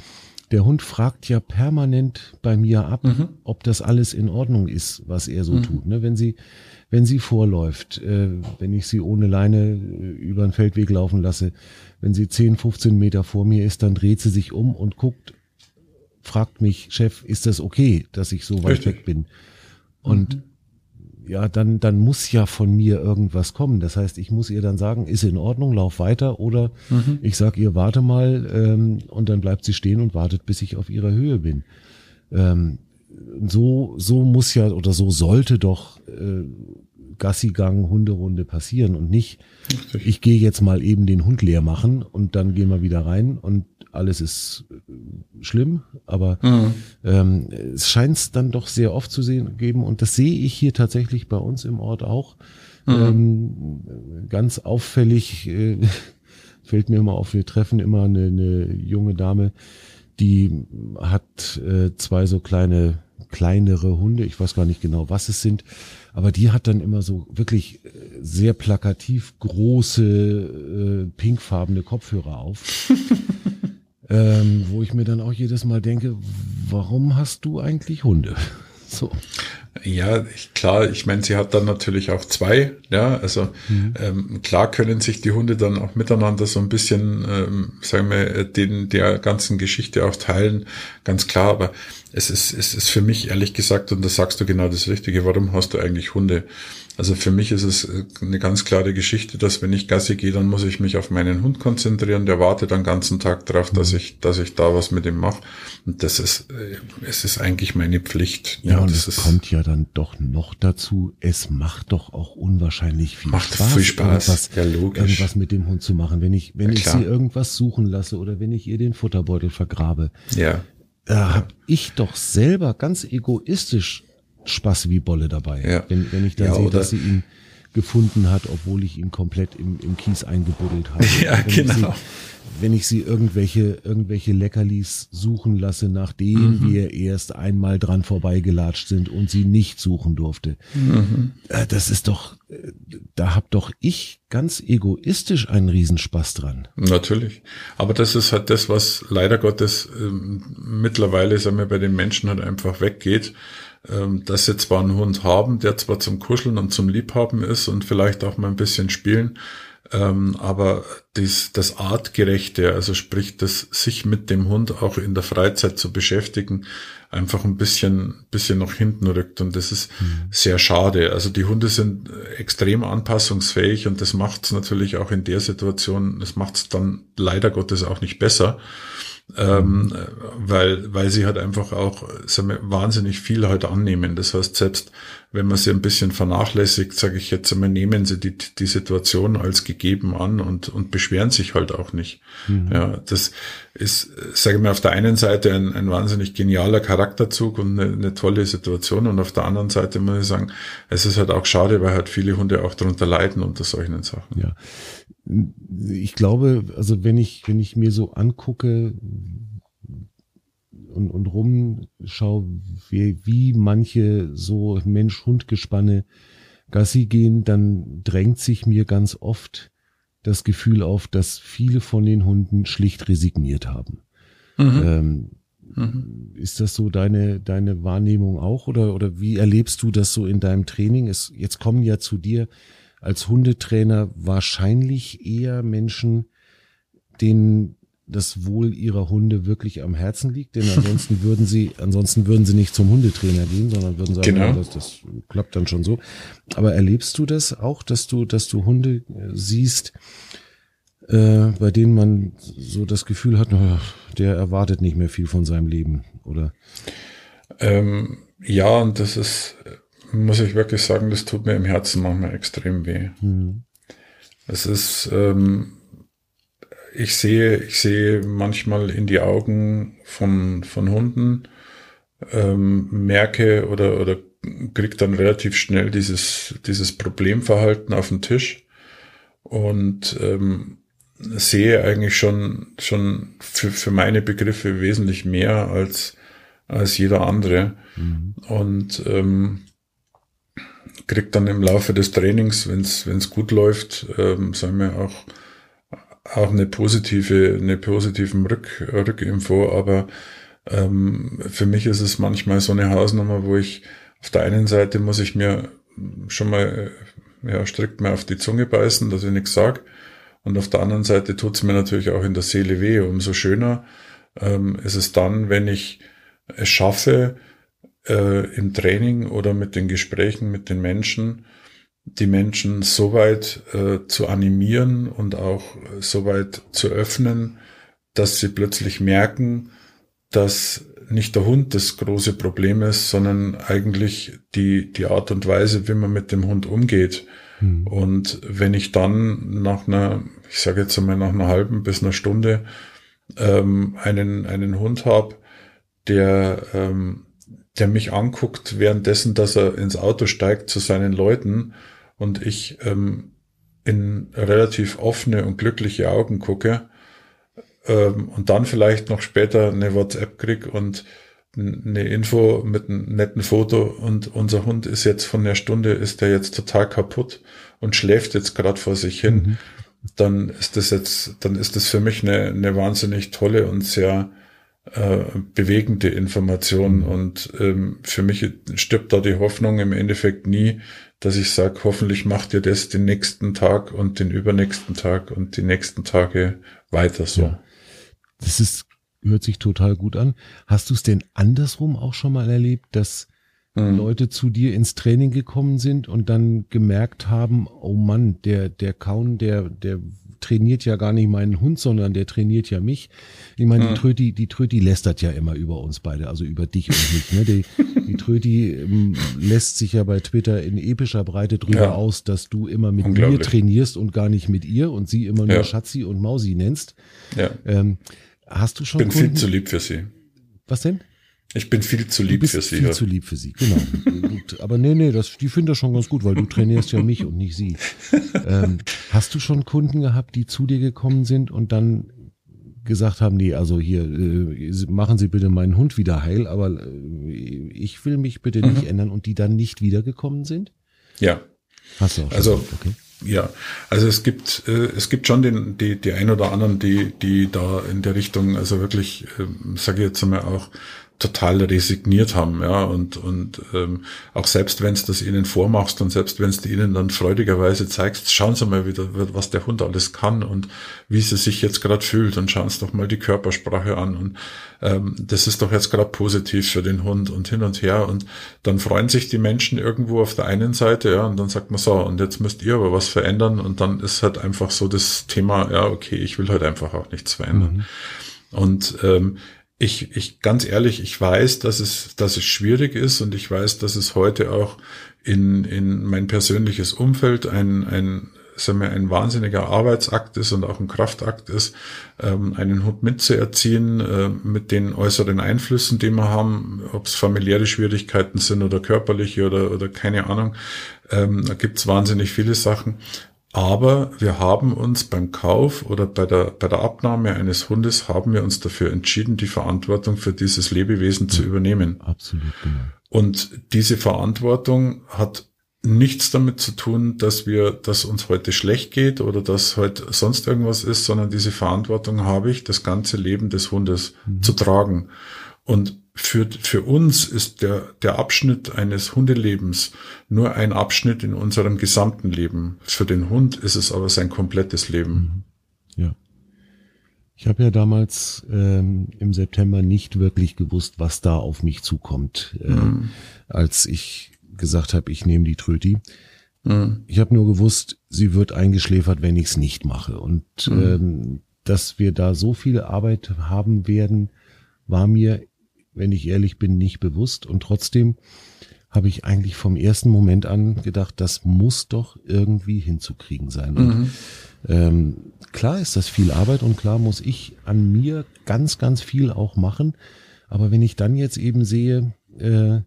der Hund fragt ja permanent bei mir ab, mhm. ob das alles in Ordnung ist, was er so mhm. tut. Ne? Wenn sie wenn sie vorläuft, äh, wenn ich sie ohne Leine äh, über den Feldweg laufen lasse, wenn sie 10, 15 Meter vor mir ist, dann dreht sie sich um und guckt, fragt mich, Chef, ist das okay, dass ich so weit Richtig. weg bin? Und mhm. ja, dann, dann muss ja von mir irgendwas kommen. Das heißt, ich muss ihr dann sagen, ist in Ordnung, lauf weiter oder mhm. ich sag ihr, warte mal ähm, und dann bleibt sie stehen und wartet, bis ich auf ihrer Höhe bin. Ähm, so, so muss ja oder so sollte doch äh, Gassigang, Hunderunde passieren und nicht, Richtig. ich gehe jetzt mal eben den Hund leer machen und dann gehen wir wieder rein und alles ist äh, schlimm, aber mhm. ähm, es scheint es dann doch sehr oft zu sehen geben und das sehe ich hier tatsächlich bei uns im Ort auch. Mhm. Ähm, ganz auffällig äh, <laughs> fällt mir immer auf, wir treffen immer eine, eine junge Dame, die hat äh, zwei so kleine, kleinere Hunde, ich weiß gar nicht genau, was es sind, aber die hat dann immer so wirklich äh, sehr plakativ große, äh, pinkfarbene Kopfhörer auf. <laughs> ähm, wo ich mir dann auch jedes Mal denke, warum hast du eigentlich Hunde? <laughs> So. Ja, klar, ich meine, sie hat dann natürlich auch zwei, ja, also mhm. ähm, klar können sich die Hunde dann auch miteinander so ein bisschen, ähm, sagen wir, den der ganzen Geschichte auch teilen, ganz klar, aber es ist, es ist für mich ehrlich gesagt, und da sagst du genau das Richtige, warum hast du eigentlich Hunde? Also für mich ist es äh, eine ganz klare Geschichte, dass wenn ich Gassi gehe, dann muss ich mich auf meinen Hund konzentrieren. Der wartet den ganzen Tag darauf, dass mhm. ich, dass ich da was mit ihm mache. Und das ist, äh, es ist eigentlich meine Pflicht. Ja, ja und es kommt ja dann doch noch dazu. Es macht doch auch unwahrscheinlich viel macht Spaß, viel Spaß. Irgendwas, ja, logisch. irgendwas mit dem Hund zu machen. Wenn ich, wenn ja, ich sie irgendwas suchen lasse oder wenn ich ihr den Futterbeutel vergrabe. Ja. Da habe ich doch selber ganz egoistisch Spaß wie Bolle dabei. Ja. Wenn, wenn ich dann ja, sehe, dass sie ihn gefunden hat, obwohl ich ihn komplett im, im Kies eingebuddelt habe. <laughs> Ja, wenn genau. Ich sie, wenn ich sie irgendwelche, irgendwelche Leckerlis suchen lasse, nachdem mhm. wir erst einmal dran vorbeigelatscht sind und sie nicht suchen durfte. Mhm. Äh, das ist doch, äh, da hab doch ich ganz egoistisch einen Riesenspaß dran. Natürlich. Aber das ist halt das, was leider Gottes ähm, mittlerweile, sagen wir, bei den Menschen halt einfach weggeht ähm, dass sie zwar einen Hund haben, der zwar zum Kuscheln und zum Liebhaben ist und vielleicht auch mal ein bisschen spielen, ähm, aber dies, das Artgerechte, also sprich, das sich mit dem Hund auch in der Freizeit zu beschäftigen, einfach ein bisschen, bisschen nach hinten rückt und das ist mhm. sehr schade. Also die Hunde sind extrem anpassungsfähig und das macht es natürlich auch in der Situation, das macht es dann leider Gottes auch nicht besser ähm, weil, weil sie halt einfach auch sagen wir, wahnsinnig viel halt annehmen. Das heißt, selbst wenn man sie ein bisschen vernachlässigt, sage ich jetzt einmal, nehmen sie die, die Situation als gegeben an und, und beschweren sich halt auch nicht. Mhm. Ja, das ist, sage ich mal, auf der einen Seite ein, ein wahnsinnig genialer Charakterzug und eine, eine tolle Situation und auf der anderen Seite muss ich sagen, es ist halt auch schade, weil halt viele Hunde auch darunter leiden unter solchen Sachen. Ja ich glaube, also wenn ich, wenn ich mir so angucke und, und rumschaue, wie, wie manche so Mensch-Hund-Gespanne Gassi gehen, dann drängt sich mir ganz oft das Gefühl auf, dass viele von den Hunden schlicht resigniert haben. Mhm. Ähm, mhm. Ist das so deine, deine Wahrnehmung auch oder, oder wie erlebst du das so in deinem Training? Es, jetzt kommen ja zu dir als Hundetrainer wahrscheinlich eher Menschen, denen das Wohl ihrer Hunde wirklich am Herzen liegt, denn ansonsten <laughs> würden sie, ansonsten würden sie nicht zum Hundetrainer gehen, sondern würden sagen, genau. ja, das, das klappt dann schon so. Aber erlebst du das auch, dass du, dass du Hunde äh, siehst, äh, bei denen man so das Gefühl hat, der erwartet nicht mehr viel von seinem Leben, oder? Ähm, ja, und das ist muss ich wirklich sagen, das tut mir im Herzen manchmal extrem weh. Mhm. Es ist, ähm, ich sehe, ich sehe manchmal in die Augen von, von Hunden, ähm, merke oder, oder krieg dann relativ schnell dieses, dieses Problemverhalten auf den Tisch und ähm, sehe eigentlich schon, schon für, für meine Begriffe wesentlich mehr als, als jeder andere. Mhm. Und ähm, kriegt dann im Laufe des Trainings, wenn es gut läuft, ähm, sagen wir auch auch eine positive eine positiven Rück, Rückinfo, aber ähm, für mich ist es manchmal so eine Hausnummer, wo ich auf der einen Seite muss ich mir schon mal äh, ja, strikt mal auf die Zunge beißen, dass ich nichts sag. Und auf der anderen Seite tut es mir natürlich auch in der Seele weh. Umso schöner ähm, ist es dann, wenn ich es schaffe, äh, im Training oder mit den Gesprächen mit den Menschen, die Menschen so weit äh, zu animieren und auch so weit zu öffnen, dass sie plötzlich merken, dass nicht der Hund das große Problem ist, sondern eigentlich die, die Art und Weise, wie man mit dem Hund umgeht. Mhm. Und wenn ich dann nach einer, ich sage jetzt einmal nach einer halben bis einer Stunde ähm, einen, einen Hund habe, der, ähm, der mich anguckt, währenddessen, dass er ins Auto steigt zu seinen Leuten und ich ähm, in relativ offene und glückliche Augen gucke ähm, und dann vielleicht noch später eine WhatsApp krieg und eine Info mit einem netten Foto und unser Hund ist jetzt von der Stunde, ist der jetzt total kaputt und schläft jetzt gerade vor sich hin, mhm. dann ist das jetzt, dann ist das für mich eine, eine wahnsinnig tolle und sehr äh, bewegende Information. Mhm. Und ähm, für mich stirbt da die Hoffnung im Endeffekt nie, dass ich sage, hoffentlich macht ihr das den nächsten Tag und den übernächsten Tag und die nächsten Tage weiter so. Ja. Das ist hört sich total gut an. Hast du es denn andersrum auch schon mal erlebt, dass mhm. Leute zu dir ins Training gekommen sind und dann gemerkt haben, oh Mann, der, der Kaun, der, der trainiert ja gar nicht meinen Hund, sondern der trainiert ja mich. Ich meine, mhm. die Tröti, die Tröti lästert ja immer über uns beide, also über dich und mich. Ne? Die, die Tröti ähm, lässt sich ja bei Twitter in epischer Breite drüber ja. aus, dass du immer mit mir trainierst und gar nicht mit ihr und sie immer nur ja. Schatzi und Mausi nennst. Ja. Ähm, Hast du schon. Ich bin Kunden? viel zu lieb für sie. Was denn? Ich bin viel zu lieb für sie. Viel ja. zu lieb für sie, genau. Aber nee, nee, das, die finde das schon ganz gut, weil du trainierst ja mich und nicht sie. Ähm, hast du schon Kunden gehabt, die zu dir gekommen sind und dann gesagt haben, nee, also hier, äh, machen Sie bitte meinen Hund wieder heil, aber äh, ich will mich bitte nicht mhm. ändern und die dann nicht wiedergekommen sind? Ja. Hast du auch schon Also, gesagt, okay. Ja, also es gibt äh, es gibt schon den die die ein oder anderen, die die da in der Richtung also wirklich äh, sage ich jetzt einmal auch total resigniert haben, ja, und, und ähm, auch selbst wenn es das ihnen vormachst und selbst wenn es ihnen dann freudigerweise zeigst, schauen sie mal wieder, was der Hund alles kann und wie sie sich jetzt gerade fühlt und schauen sie doch mal die Körpersprache an und ähm, das ist doch jetzt gerade positiv für den Hund und hin und her und dann freuen sich die Menschen irgendwo auf der einen Seite, ja, und dann sagt man so, und jetzt müsst ihr aber was verändern und dann ist halt einfach so das Thema, ja, okay, ich will halt einfach auch nichts verändern. Mhm. Und ähm, ich, ich ganz ehrlich, ich weiß, dass es, dass es schwierig ist und ich weiß, dass es heute auch in, in mein persönliches Umfeld ein, ein, sagen wir, ein wahnsinniger Arbeitsakt ist und auch ein Kraftakt ist, ähm, einen Hund mitzuerziehen äh, mit den äußeren Einflüssen, die wir haben, ob es familiäre Schwierigkeiten sind oder körperliche oder, oder keine Ahnung. Ähm, da gibt's wahnsinnig viele Sachen. Aber wir haben uns beim Kauf oder bei der, bei der Abnahme eines Hundes haben wir uns dafür entschieden, die Verantwortung für dieses Lebewesen zu übernehmen. Absolut, genau. Und diese Verantwortung hat nichts damit zu tun, dass wir, dass uns heute schlecht geht oder dass heute sonst irgendwas ist, sondern diese Verantwortung habe ich, das ganze Leben des Hundes mhm. zu tragen. Und für, für uns ist der, der Abschnitt eines Hundelebens nur ein Abschnitt in unserem gesamten Leben. Für den Hund ist es aber sein komplettes Leben. Mhm. Ja. Ich habe ja damals ähm, im September nicht wirklich gewusst, was da auf mich zukommt, äh, mhm. als ich gesagt habe, ich nehme die Tröti. Mhm. Ich habe nur gewusst, sie wird eingeschläfert, wenn ich es nicht mache. Und mhm. ähm, dass wir da so viel Arbeit haben werden, war mir wenn ich ehrlich bin, nicht bewusst. Und trotzdem habe ich eigentlich vom ersten Moment an gedacht, das muss doch irgendwie hinzukriegen sein. Und, mhm. ähm, klar ist das viel Arbeit und klar muss ich an mir ganz, ganz viel auch machen. Aber wenn ich dann jetzt eben sehe, äh,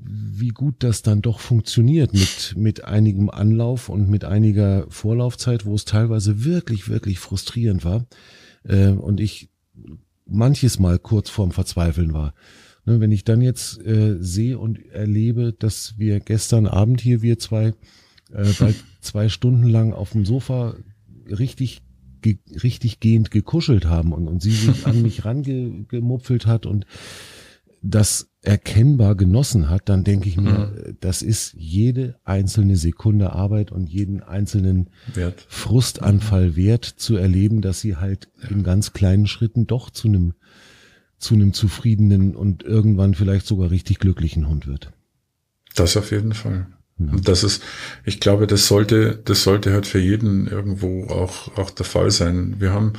wie gut das dann doch funktioniert mit, mit einigem Anlauf und mit einiger Vorlaufzeit, wo es teilweise wirklich, wirklich frustrierend war. Äh, und ich manches Mal kurz vorm Verzweifeln war. Ne, wenn ich dann jetzt äh, sehe und erlebe, dass wir gestern Abend hier, wir zwei, äh, <laughs> bald zwei Stunden lang auf dem Sofa richtig ge richtig gehend gekuschelt haben und, und sie sich an mich <laughs> rangemupfelt hat und das erkennbar genossen hat, dann denke ich mir, mhm. das ist jede einzelne Sekunde Arbeit und jeden einzelnen wert. Frustanfall wert zu erleben, dass sie halt ja. in ganz kleinen Schritten doch zu einem zu einem zufriedenen und irgendwann vielleicht sogar richtig glücklichen Hund wird. Das auf jeden Fall. Ja. Und das ist, ich glaube, das sollte, das sollte halt für jeden irgendwo auch, auch der Fall sein. Wir haben,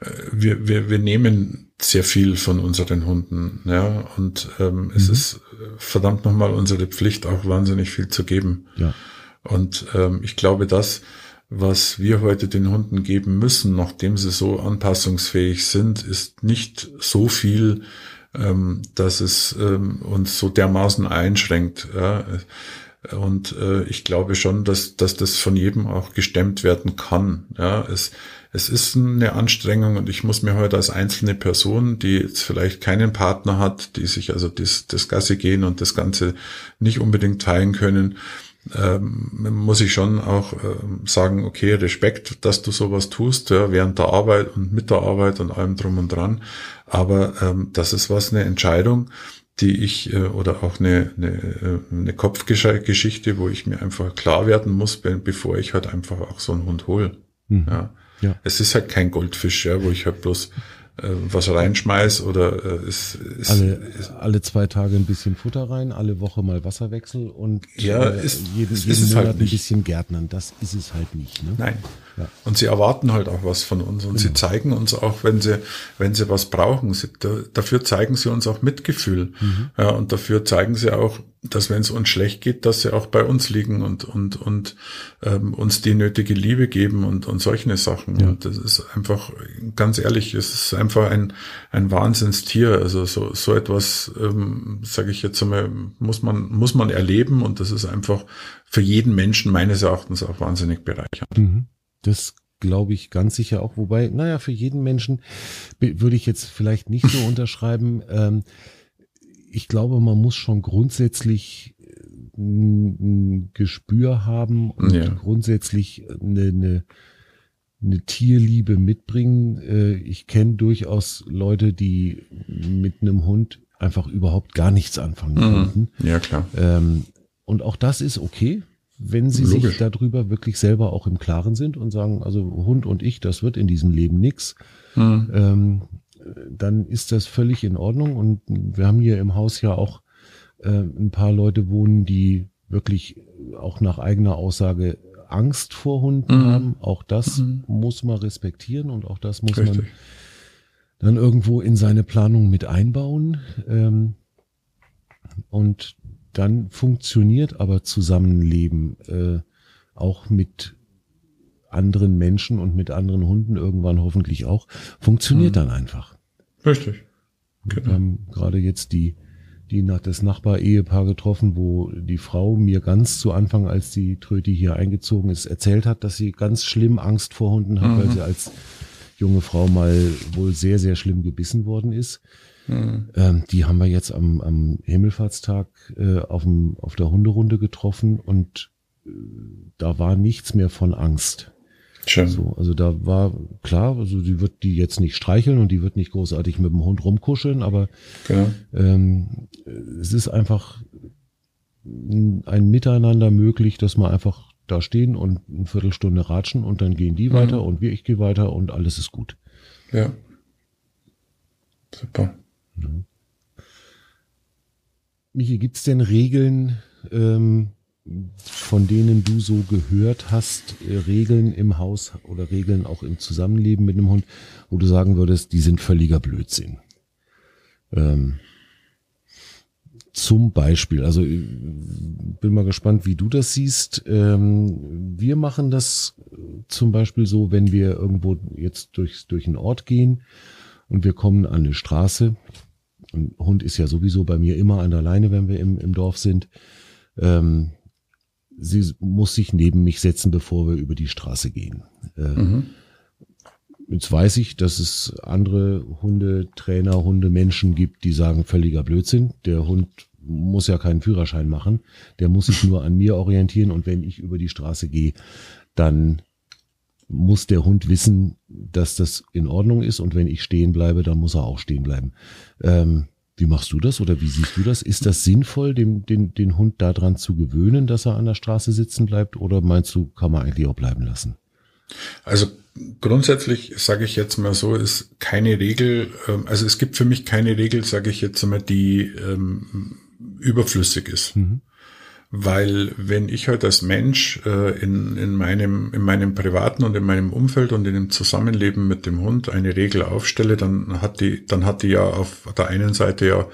äh, wir, wir, wir nehmen sehr viel von unseren Hunden, ja. Und ähm, mhm. es ist verdammt nochmal unsere Pflicht, auch wahnsinnig viel zu geben. Ja. Und ähm, ich glaube, das, was wir heute den Hunden geben müssen, nachdem sie so anpassungsfähig sind, ist nicht so viel, ähm, dass es ähm, uns so dermaßen einschränkt. Ja. Und äh, ich glaube schon, dass, dass das von jedem auch gestemmt werden kann. Ja, es, es ist eine Anstrengung und ich muss mir heute als einzelne Person, die jetzt vielleicht keinen Partner hat, die sich also das, das Gasse gehen und das Ganze nicht unbedingt teilen können, ähm, muss ich schon auch ähm, sagen, okay, Respekt, dass du sowas tust, ja, während der Arbeit und mit der Arbeit und allem drum und dran. Aber ähm, das ist was, eine Entscheidung, die ich äh, oder auch eine, eine, äh, eine Kopfgeschichte, wo ich mir einfach klar werden muss, bevor ich halt einfach auch so einen Hund hole. Mhm. Ja. ja. Es ist halt kein Goldfisch, ja, wo ich halt bloß äh, was reinschmeiß oder äh, es, es, alle, es, alle zwei Tage ein bisschen Futter rein, alle Woche mal Wasserwechsel und ja, äh, ist, jeden, jeden ist Monat halt ein bisschen Gärtnern. Das ist es halt nicht. Ne? Nein. Ja. Und sie erwarten halt auch was von uns und genau. sie zeigen uns auch, wenn sie, wenn sie was brauchen. Sie, da, dafür zeigen sie uns auch Mitgefühl. Mhm. Ja, und dafür zeigen sie auch, dass wenn es uns schlecht geht, dass sie auch bei uns liegen und und und ähm, uns die nötige Liebe geben und und solche Sachen. Ja. Und das ist einfach ganz ehrlich, es ist einfach ein ein Wahnsinnstier. Also so so etwas, ähm, sage ich jetzt einmal, muss man muss man erleben und das ist einfach für jeden Menschen meines Erachtens auch wahnsinnig bereichernd. Mhm. Das glaube ich ganz sicher auch. Wobei, naja, für jeden Menschen würde ich jetzt vielleicht nicht so <laughs> unterschreiben. Ähm, ich glaube, man muss schon grundsätzlich äh, ein Gespür haben und ja. grundsätzlich eine, eine, eine Tierliebe mitbringen. Äh, ich kenne durchaus Leute, die mit einem Hund einfach überhaupt gar nichts anfangen mhm. konnten. Ja, klar. Ähm, und auch das ist okay, wenn sie Logisch. sich darüber wirklich selber auch im Klaren sind und sagen, also Hund und ich, das wird in diesem Leben nix. Mhm. Dann ist das völlig in Ordnung. Und wir haben hier im Haus ja auch äh, ein paar Leute wohnen, die wirklich auch nach eigener Aussage Angst vor Hunden mhm. haben. Auch das mhm. muss man respektieren und auch das muss Richtig. man dann irgendwo in seine Planung mit einbauen. Ähm, und dann funktioniert aber Zusammenleben äh, auch mit anderen Menschen und mit anderen Hunden irgendwann hoffentlich auch, funktioniert mhm. dann einfach. Richtig. Genau. Wir haben gerade jetzt die, die nach das Nachbar-Ehepaar getroffen, wo die Frau mir ganz zu Anfang, als die Tröti hier eingezogen ist, erzählt hat, dass sie ganz schlimm Angst vor Hunden hat, mhm. weil sie als junge Frau mal wohl sehr, sehr schlimm gebissen worden ist. Mhm. Ähm, die haben wir jetzt am, am Himmelfahrtstag äh, auf, dem, auf der Hunderunde getroffen und äh, da war nichts mehr von Angst. Schön. So, also da war klar, also die wird die jetzt nicht streicheln und die wird nicht großartig mit dem Hund rumkuscheln, aber genau. ähm, es ist einfach ein Miteinander möglich, dass man einfach da stehen und eine Viertelstunde ratschen und dann gehen die mhm. weiter und wir, ich gehe weiter und alles ist gut. Ja. Super. Ja. Michi, gibt's denn Regeln, ähm, von denen du so gehört hast, äh, Regeln im Haus oder Regeln auch im Zusammenleben mit einem Hund, wo du sagen würdest, die sind völliger Blödsinn? Ähm, zum Beispiel, also äh, bin mal gespannt, wie du das siehst. Ähm, wir machen das zum Beispiel so, wenn wir irgendwo jetzt durch, durch einen Ort gehen und wir kommen an eine Straße. Ein Hund ist ja sowieso bei mir immer an der Leine, wenn wir im, im Dorf sind. Ähm, sie muss sich neben mich setzen, bevor wir über die Straße gehen. Äh, mhm. Jetzt weiß ich, dass es andere Hundetrainer, Hundemenschen gibt, die sagen völliger Blödsinn. Der Hund muss ja keinen Führerschein machen. Der muss sich nur an mir orientieren und wenn ich über die Straße gehe, dann muss der Hund wissen, dass das in Ordnung ist und wenn ich stehen bleibe, dann muss er auch stehen bleiben. Ähm, wie machst du das oder wie siehst du das? Ist das sinnvoll, den, den, den Hund daran zu gewöhnen, dass er an der Straße sitzen bleibt oder meinst du, kann man eigentlich auch bleiben lassen? Also grundsätzlich sage ich jetzt mal so, ist keine Regel, ähm, also es gibt für mich keine Regel, sage ich jetzt mal, die ähm, überflüssig ist. Mhm. Weil wenn ich halt als Mensch äh, in, in, meinem, in meinem privaten und in meinem Umfeld und in dem Zusammenleben mit dem Hund eine Regel aufstelle, dann hat die, dann hat die ja auf der einen Seite ja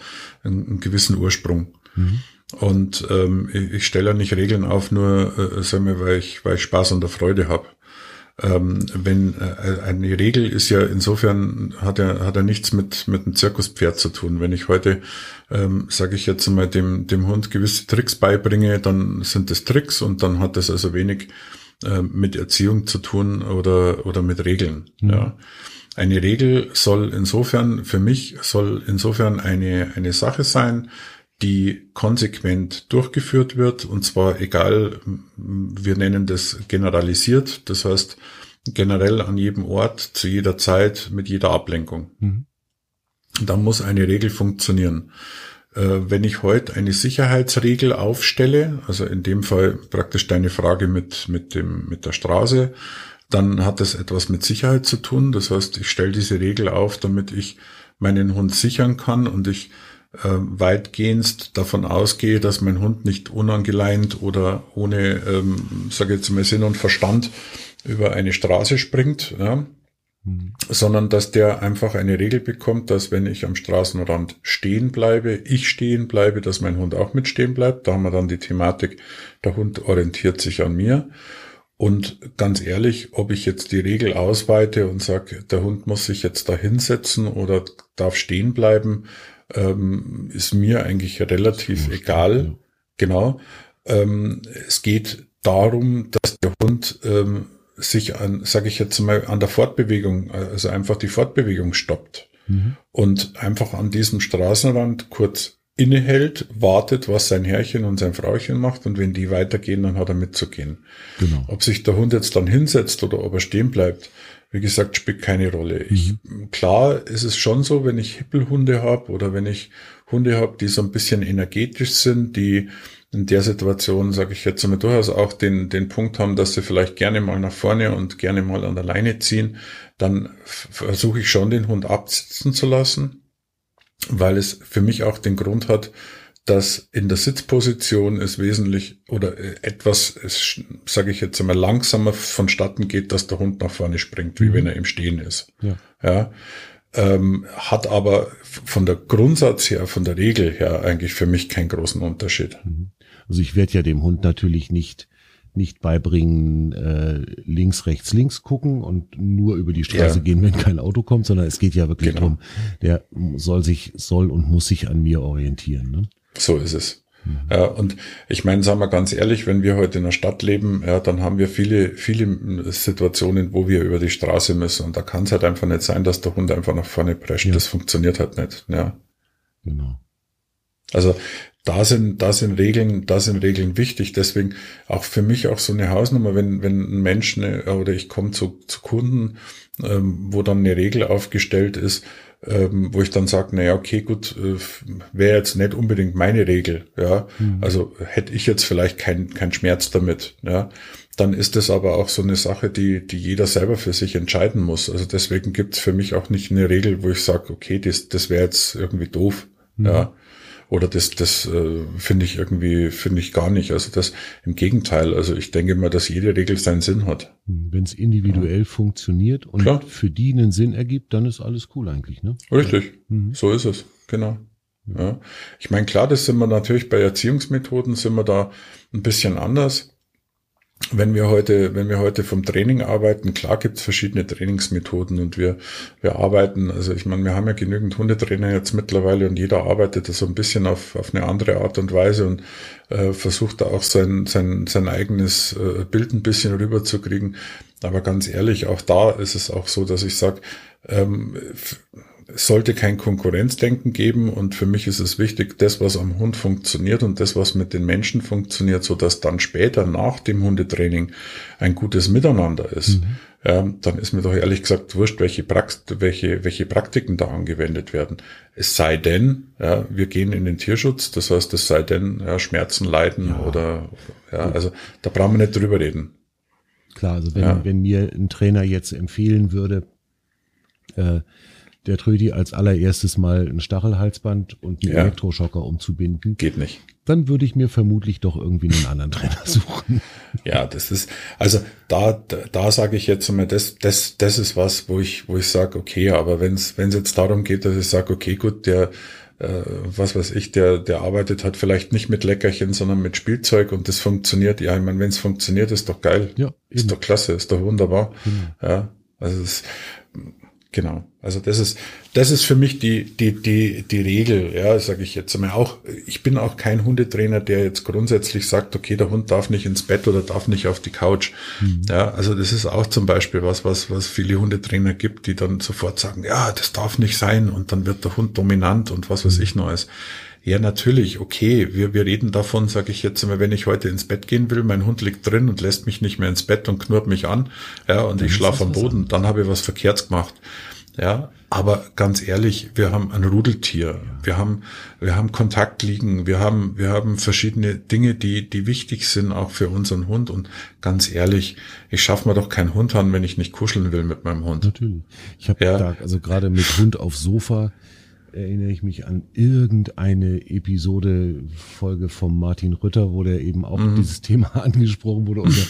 einen, einen gewissen Ursprung. Mhm. Und ähm, ich, ich stelle ja nicht Regeln auf, nur äh, sagen wir, weil ich, weil ich Spaß und der Freude habe. ähm, wenn äh, eine Regel ist ja insofern hat er hat er nichts mit mit einem Zirkuspferd zu tun. Wenn ich heute ähm, sage ich jetzt mal dem dem Hund gewisse Tricks beibringe, dann sind das Tricks und dann hat das also wenig äh, mit Erziehung zu tun oder oder mit Regeln. Mhm. Ja. Eine Regel soll insofern für mich soll insofern eine eine Sache sein, die konsequent durchgeführt wird und zwar egal, wir nennen das generalisiert, das heißt generell an jedem Ort, zu jeder Zeit, mit jeder Ablenkung. Mhm. Da muss eine Regel funktionieren. Äh, wenn ich heute eine Sicherheitsregel aufstelle, also in dem Fall praktisch deine Frage mit, mit dem, mit der Straße, dann hat das etwas mit Sicherheit zu tun. Das heißt, ich stelle diese Regel auf, damit ich meinen Hund sichern kann und ich äh, weitgehend davon ausgehe, dass mein Hund nicht unangeleint oder ohne, ähm, sage jetzt mal Sinn und Verstand über eine Straße springt, ja, mhm. sondern dass der einfach eine Regel bekommt, dass wenn ich am Straßenrand stehen bleibe, ich stehen bleibe, dass mein Hund auch mit stehen bleibt. Da haben wir dann die Thematik, der Hund orientiert sich an mir. Und ganz ehrlich, ob ich jetzt die Regel ausweite und sage, der Hund muss sich jetzt da hinsetzen oder darf stehen bleiben, ähm, ist mir eigentlich relativ egal. Ja. Genau. Ähm, es geht darum, dass der Hund ähm, sich an, sage ich jetzt mal, an der Fortbewegung, also einfach die Fortbewegung stoppt mhm. und einfach an diesem Straßenrand kurz innehält, wartet, was sein Herrchen und sein Frauchen macht und wenn die weitergehen, dann hat er mitzugehen. Genau. Ob sich der Hund jetzt dann hinsetzt oder ob er stehen bleibt, wie gesagt, spielt keine Rolle. Ich, mhm. klar ist es schon so, wenn ich Hippelhunde habe oder wenn ich Hunde habe, die so ein bisschen energetisch sind, die in der Situation, sage ich jetzt einmal, durchaus auch den, den Punkt haben, dass sie vielleicht gerne mal nach vorne und gerne mal an der Leine ziehen, dann versuche ich schon den Hund absitzen zu lassen, weil es für mich auch den Grund hat, dass in der Sitzposition es wesentlich oder äh, etwas, sage ich jetzt einmal, langsamer vonstatten geht, dass der Hund nach vorne springt, wie mhm. wenn er im Stehen ist. Ja. ja ähm, hat aber von der Grundsatz her, von der Regel her eigentlich für mich keinen großen Unterschied. Mhm. Also ich werde ja dem Hund natürlich nicht nicht beibringen, äh, links, rechts, links gucken und nur über die Straße ja. gehen, wenn kein Auto kommt, sondern es geht ja wirklich genau. darum, der soll sich, soll und muss sich an mir orientieren. Ne? So ist es. Mhm. Ja, und ich meine, sagen wir ganz ehrlich, wenn wir heute in der Stadt leben, ja, dann haben wir viele, viele Situationen, wo wir über die Straße müssen. Und da kann es halt einfach nicht sein, dass der Hund einfach nach vorne prescht. Ja. Das funktioniert halt nicht. Ja. Genau. Also da sind, da sind Regeln, da sind Regeln wichtig. Deswegen auch für mich auch so eine Hausnummer, wenn, wenn ein Mensch eine, oder ich komme zu, zu Kunden, ähm, wo dann eine Regel aufgestellt ist, ähm, wo ich dann sage, naja, okay, gut, äh, wäre jetzt nicht unbedingt meine Regel, ja. Mhm. Also hätte ich jetzt vielleicht keinen kein Schmerz damit, ja. Dann ist das aber auch so eine Sache, die, die jeder selber für sich entscheiden muss. Also deswegen gibt's für mich auch nicht eine Regel, wo ich sage, okay, das, das wäre jetzt irgendwie doof, mhm. ja. Oder das, das äh, finde ich irgendwie, finde ich gar nicht. Also das im Gegenteil. Also ich denke mal, dass jede Regel seinen Sinn hat. Hm, Wenn es individuell ja. funktioniert und Klar. für die einen Sinn ergibt, dann ist alles cool eigentlich, ne? Richtig. Mhm. So ist es. Genau. Ja. Ich meine, klar, das sind wir natürlich bei Erziehungsmethoden sind wir da ein bisschen anders wenn wir heute, wenn wir heute vom Training arbeiten, klar gibt es verschiedene Trainingsmethoden und wir, wir arbeiten, also ich meine, wir haben ja genügend Hundetrainer jetzt mittlerweile und jeder arbeitet da so ein bisschen auf, auf eine andere Art und Weise und äh, versucht da auch sein, sein, sein eigenes äh, Bild ein bisschen rüberzukriegen. Aber ganz ehrlich, auch da ist es auch so, dass ich sage, ähm, es sollte kein Konkurrenzdenken geben und für mich ist es wichtig, das, was am Hund funktioniert und das, was mit den Menschen funktioniert, so dass dann später nach dem Hundetraining ein gutes Miteinander ist. Mhm. Ja, dann ist mir doch ehrlich gesagt wurscht, welche, Prax welche, welche Praktiken da angewendet werden. Es sei denn, ja, wir gehen in den Tierschutz, das heißt, es sei denn, ja, Schmerzen, Leiden ja. oder, ja, also da brauchen wir nicht drüber reden. Klar, also wenn, ja. wenn mir ein Trainer jetzt empfehlen würde, äh, der Trödi als allererstes mal ein Stachelhalsband und einen ja. Elektroschocker umzubinden. Geht nicht. Dann würde ich mir vermutlich doch irgendwie einen anderen Trainer <laughs> suchen. Ja, das ist, also da, da, da sage ich jetzt mal, das, das, das ist was, wo ich, wo ich sage, okay, aber wenn es wenn es jetzt darum geht, dass ich sage, okay, gut, der äh, was weiß ich, der, der arbeitet halt vielleicht nicht mit Leckerchen, sondern mit Spielzeug und das funktioniert. Ja, ich meine, wenn es funktioniert, ist doch geil. Ja, ist doch klasse, ist doch wunderbar. Mhm. Ja, also es, Genau. Also das ist, das ist für mich die, die, die, die Regel, ja, sage ich jetzt einmal auch. Ich bin auch kein Hundetrainer, der jetzt grundsätzlich sagt, okay, der Hund darf nicht ins Bett oder darf nicht auf die Couch. Mhm. Ja, also das ist auch zum Beispiel was, was, was viele Hundetrainer gibt, die dann sofort sagen, ja, das darf nicht sein und dann wird der Hund dominant und was weiß mhm. ich noch alles. Ja, natürlich, okay. Wir, wir reden davon, sage ich jetzt immer, wenn ich heute ins Bett gehen will, mein Hund liegt drin und lässt mich nicht mehr ins Bett und knurrt mich an, ja, und dann ich schlafe am Boden, dann habe ich was verkehrt gemacht. Ja, aber ganz ehrlich, wir haben ein Rudeltier. Wir haben, wir haben Kontakt liegen. Wir haben, wir haben verschiedene Dinge, die, die wichtig sind auch für unseren Hund. Und ganz ehrlich, ich schaffe mir doch keinen Hund an, wenn ich nicht kuscheln will mit meinem Hund. Natürlich. Ich habe ja. also gerade mit Hund auf Sofa, erinnere ich mich an irgendeine Episode, Folge vom Martin Rütter, wo der eben auch mhm. dieses Thema <laughs> angesprochen wurde und da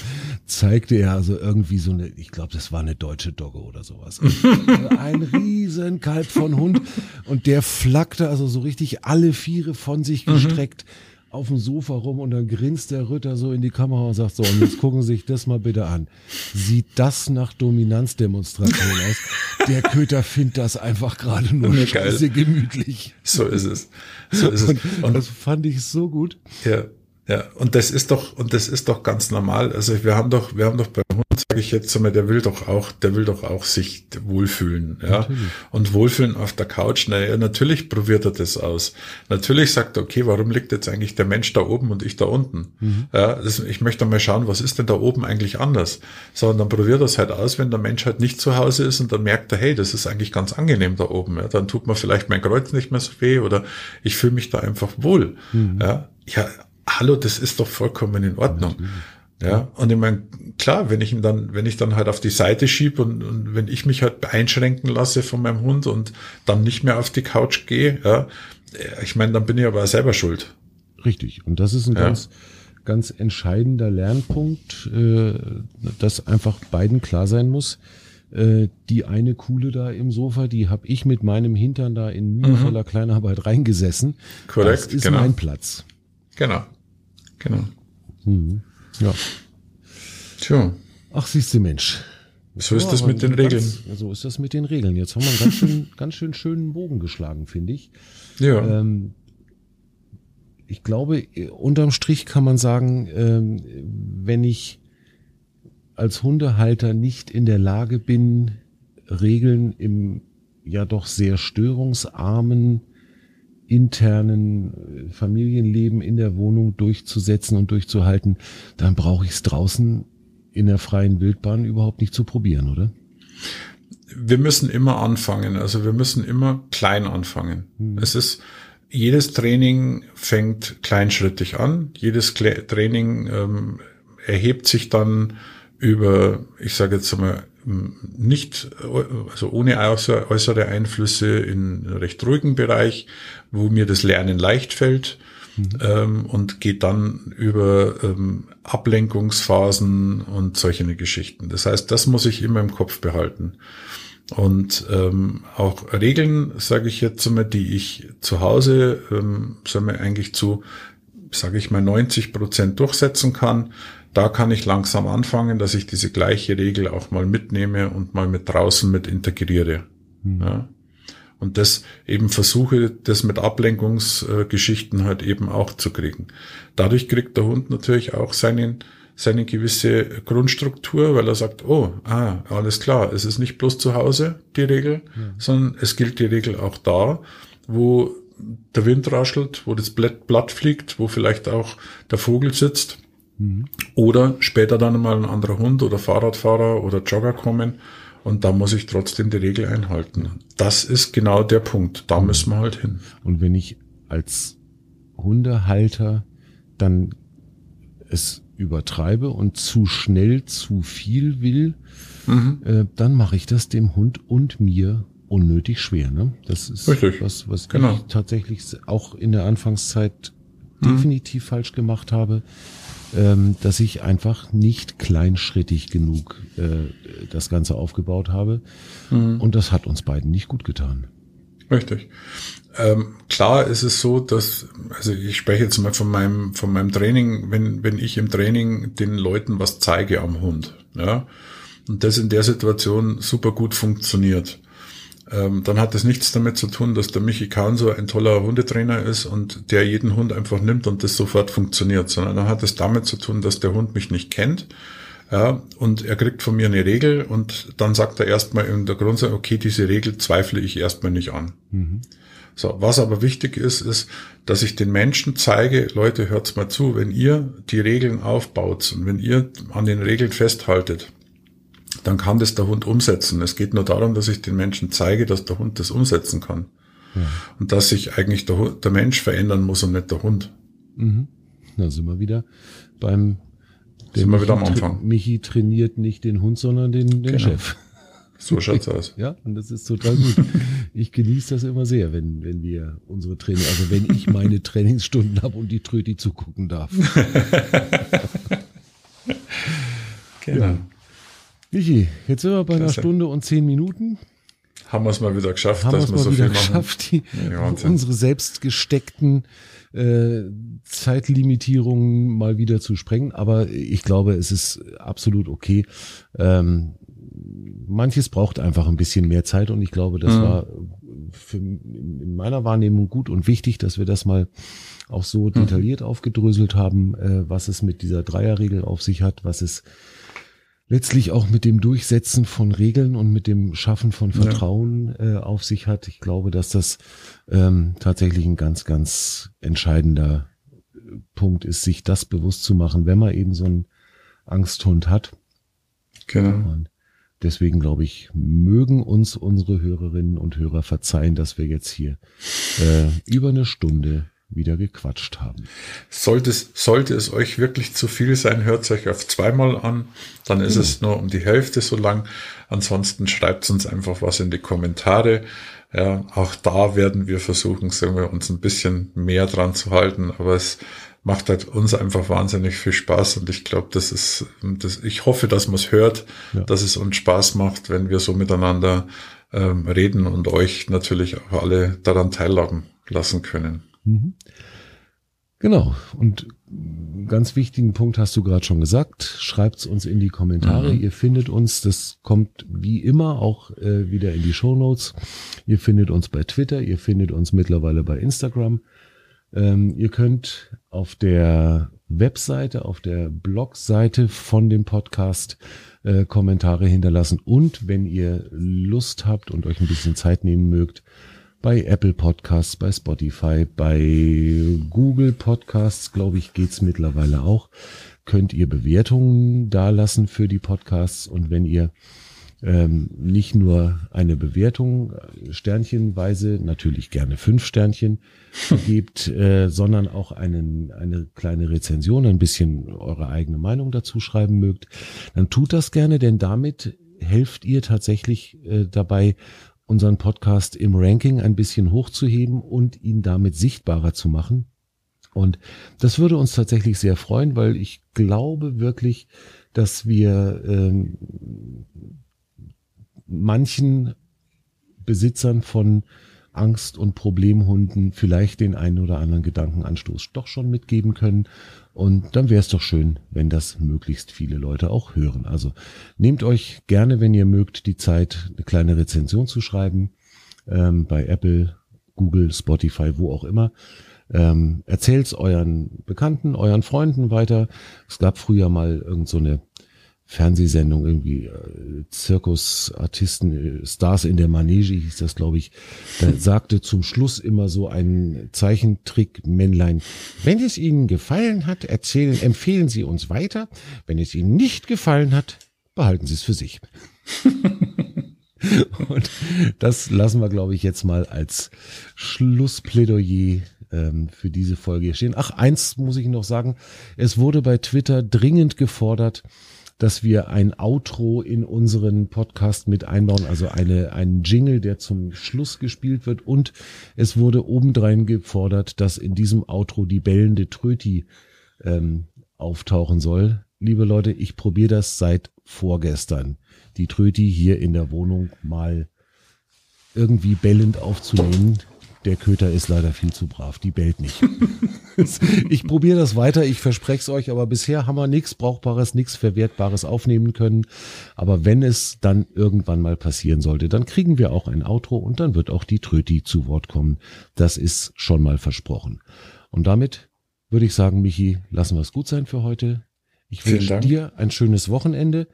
zeigte er also irgendwie so eine, ich glaube, das war eine deutsche Dogge oder sowas. <laughs> Ein riesen Kalb von Hund und der flackte also so richtig alle Viere von sich mhm. gestreckt. Mhm auf dem Sofa rum und dann grinst der Ritter so in die Kamera und sagt so, und jetzt gucken Sie sich das mal bitte an. Sieht das nach Dominanzdemonstration aus? Der Köter findet das einfach gerade nur scheiße gemütlich. So ist es. So ist es. Und, und das fand ich so gut. Ja. Ja, und das ist doch, und das ist doch ganz normal. Also wir haben doch, wir haben doch beim Hund, sage ich jetzt einmal, der will doch auch, der will doch auch sich wohlfühlen, ja. Natürlich. Und wohlfühlen auf der Couch, naja, natürlich probiert er das aus. Natürlich sagt er, okay, warum liegt jetzt eigentlich der Mensch da oben und ich da unten? Mhm. Ja, das, ich möchte mal schauen, was ist denn da oben eigentlich anders? So, und dann probiert er es halt aus, wenn der Mensch halt nicht zu Hause ist und dann merkt er, hey, das ist eigentlich ganz angenehm da oben. Ja, dann tut mir vielleicht mein Kreuz nicht mehr so weh oder ich fühle mich da einfach wohl. Mhm. Ja, ja, hallo, das ist doch vollkommen in Ordnung. Ja, und ich meine, klar, wenn ich ihn dann, wenn ich dann halt auf die Seite schieb und, und wenn ich mich halt einschränken lasse von meinem Hund und dann nicht mehr auf die Couch gehe, ja, ich meine, dann bin ich aber selber schuld. Richtig. Und das ist ein ja. ganz, ganz entscheidender Lernpunkt, äh, dass einfach beiden klar sein muss. Äh, die eine Kuhle da im Sofa, die habe ich mit meinem Hintern da in mühevoller mhm. Kleinarbeit reingesessen. Korrekt. Das ist genau. mein Platz. Genau. Genau. Mhm. Ja. Tja. Ach, siehst du, Mensch. So ist ja, das mit den Regeln. Ganz, so ist das mit den Regeln. Jetzt haben wir einen ganz schön, <laughs> ganz schön schönen Bogen geschlagen, finde ich. Ja. Ähm, ich glaube, unterm Strich kann man sagen, ähm, wenn ich als Hundehalter nicht in der Lage bin, Regeln im ja doch sehr störungsarmen internen äh, Familienleben in der Wohnung durchzusetzen und durchzuhalten, dann brauche ich es draußen in der freien Wildbahn überhaupt nicht zu probieren, oder? Wir müssen immer anfangen, also wir müssen immer klein anfangen. Hm. Es ist jedes Training fängt kleinschrittig an, jedes Training ähm, erhebt sich dann über, ich sage jetzt mal, nicht, also ohne äußere Einflüsse in recht ruhigen Bereich, wo mir das Lernen leicht fällt mhm. ähm, und geht dann über ähm, Ablenkungsphasen und solche Geschichten. Das heißt, das muss ich immer im Kopf behalten. Und ähm, auch Regeln, sage ich jetzt mal, die ich zu Hause, ähm, sagen wir eigentlich zu, sage ich mal, 90 Prozent durchsetzen kann, da kann ich langsam anfangen, dass ich diese gleiche Regel auch mal mitnehme und mal mit draußen mit integriere. Mhm. Ja. Und das eben versuche, das mit Ablenkungsgeschichten halt eben auch zu kriegen. Dadurch kriegt der Hund natürlich auch seinen, seine gewisse Grundstruktur, weil er sagt, oh, ah, alles klar, es ist nicht bloß zu Hause die Regel, ja. sondern es gilt die Regel auch da, wo der Wind raschelt, wo das Blatt fliegt, wo vielleicht auch der Vogel sitzt Mhm. Oder später dann mal ein anderer Hund oder Fahrradfahrer oder Jogger kommen und da muss ich trotzdem die Regel einhalten. Das ist genau der Punkt. Da müssen wir halt hin. Und wenn ich als Hundehalter dann es übertreibe und zu schnell zu viel will, mhm. äh, dann mache ich das dem Hund und mir unnötig schwer. Ne? Das ist Richtig. was, was genau. ich tatsächlich auch in der Anfangszeit mhm. definitiv falsch gemacht habe ähm, dass ich einfach nicht kleinschrittig genug äh, das Ganze aufgebaut habe. Mhm. Und das hat uns beiden nicht gut getan. Ich. Ähm, klar ist es so, dass, also ich spreche jetzt mal von meinem, von meinem Training, wenn, wenn ich im Training den Leuten was zeige am Hund, ja, und das in der Situation super gut funktioniert, ähm, dann hat das nichts damit zu tun, dass der Michi Kahn so ein toller Hundetrainer ist und der jeden Hund einfach nimmt und das sofort funktioniert, sondern dann hat es damit zu tun, dass der Hund mich nicht kennt, ja, und er kriegt von mir eine Regel und dann sagt er erstmal in der Grundsatz, okay, diese Regel zweifle ich erstmal nicht an. Mhm. So, was aber wichtig ist, ist, dass ich den Menschen zeige, Leute, hört's mal zu, wenn ihr die Regeln aufbaut und wenn ihr an den Regeln festhaltet, dann kann das der Hund umsetzen. Es geht nur darum, dass ich den Menschen zeige, dass der Hund das umsetzen kann. Ja. Und dass sich eigentlich der, der, Mensch verändern muss und nicht der Hund. Mhm. Da sind wir wieder beim der sind wir wieder am Anfang. Michi trainiert nicht den Hund, sondern den, den genau. Chef. So schaut's <laughs> aus. Ja, und das ist total gut. Ich genieße das immer sehr, wenn, wenn wir unsere Training, also wenn ich meine <laughs> Trainingsstunden habe und die Tröti zugucken darf. <laughs> genau. Ja. Michi, jetzt sind wir bei einer Stunde und zehn Minuten. Haben wir es mal wieder geschafft, Haben dass wir so viel geschafft, machen. Die, ja, unsere selbst gesteckten äh, Zeitlimitierungen mal wieder zu sprengen. Aber ich glaube, es ist absolut okay. Ähm, manches braucht einfach ein bisschen mehr Zeit und ich glaube, das mhm. war für, in meiner Wahrnehmung gut und wichtig, dass wir das mal auch so mhm. detailliert aufgedröselt haben, äh, was es mit dieser Dreierregel auf sich hat, was es letztlich auch mit dem Durchsetzen von Regeln und mit dem Schaffen von Vertrauen ja. äh, auf sich hat. Ich glaube, dass das ähm, tatsächlich ein ganz, ganz entscheidender Punkt ist, sich das bewusst zu machen, wenn man eben so einen Angsthund hat. Genau. Und Deswegen glaube ich, mögen uns unsere Hörerinnen und Hörer verzeihen, dass wir jetzt hier äh, über eine Stunde wieder gequatscht haben. Sollte es, sollte es euch wirklich zu viel sein, hört es euch auf zweimal an, dann ist hm. es nur um die Hälfte so lang. Ansonsten schreibt uns einfach was in die Kommentare. Ja, auch da werden wir versuchen, sagen wir, uns ein bisschen mehr dran zu halten, aber es macht halt uns einfach wahnsinnig viel Spaß und ich glaube, das ist, das, ich hoffe, dass man es hört, ja. dass es uns Spaß macht, wenn wir so miteinander ähm, reden und euch natürlich auch alle daran teilhaben lassen können. Mhm. Genau. Und ganz wichtigen Punkt hast du gerade schon gesagt. Schreibt's uns in die Kommentare. Mhm. Ihr findet uns, das kommt wie immer auch äh, wieder in die Show Notes. Ihr findet uns bei Twitter, ihr findet uns mittlerweile bei Instagram. Ähm, ihr könnt auf der Webseite, auf der Blogseite von dem Podcast äh, Kommentare hinterlassen und wenn ihr Lust habt und euch ein bisschen Zeit nehmen mögt, bei Apple Podcasts, bei Spotify, bei Google Podcasts, glaube ich, geht's mittlerweile auch, könnt ihr Bewertungen dalassen für die Podcasts? Und wenn ihr ähm, nicht nur eine Bewertung äh, sternchenweise, natürlich gerne fünf Sternchen <laughs> gebt, äh, sondern auch einen, eine kleine Rezension, ein bisschen eure eigene Meinung dazu schreiben mögt, dann tut das gerne, denn damit helft ihr tatsächlich äh, dabei, unseren Podcast im Ranking ein bisschen hochzuheben und ihn damit sichtbarer zu machen. Und das würde uns tatsächlich sehr freuen, weil ich glaube wirklich, dass wir ähm, manchen Besitzern von Angst- und Problemhunden vielleicht den einen oder anderen Gedankenanstoß doch schon mitgeben können. Und dann wäre es doch schön, wenn das möglichst viele Leute auch hören. Also nehmt euch gerne, wenn ihr mögt, die Zeit, eine kleine Rezension zu schreiben ähm, bei Apple, Google, Spotify, wo auch immer. Ähm, erzählt's euren Bekannten, euren Freunden weiter. Es gab früher mal irgend so Fernsehsendung irgendwie äh, Zirkusartisten, äh, Stars in der Manege hieß das, glaube ich. Da <laughs> sagte zum Schluss immer so ein Zeichentrick-Männlein, wenn es Ihnen gefallen hat, erzählen, empfehlen Sie uns weiter. Wenn es Ihnen nicht gefallen hat, behalten Sie es für sich. <laughs> Und das lassen wir, glaube ich, jetzt mal als Schlussplädoyer ähm, für diese Folge stehen. Ach, eins muss ich noch sagen. Es wurde bei Twitter dringend gefordert, dass wir ein Outro in unseren Podcast mit einbauen, also eine, einen Jingle, der zum Schluss gespielt wird. Und es wurde obendrein gefordert, dass in diesem Outro die bellende Tröti ähm, auftauchen soll. Liebe Leute, ich probiere das seit vorgestern. Die Tröti hier in der Wohnung mal irgendwie bellend aufzunehmen. Der Köter ist leider viel zu brav, die bellt nicht. <laughs> ich probiere das weiter, ich verspreche es euch, aber bisher haben wir nichts Brauchbares, nichts Verwertbares aufnehmen können. Aber wenn es dann irgendwann mal passieren sollte, dann kriegen wir auch ein Outro und dann wird auch die Tröti zu Wort kommen. Das ist schon mal versprochen. Und damit würde ich sagen, Michi, lassen wir es gut sein für heute. Ich wünsche dir ein schönes Wochenende.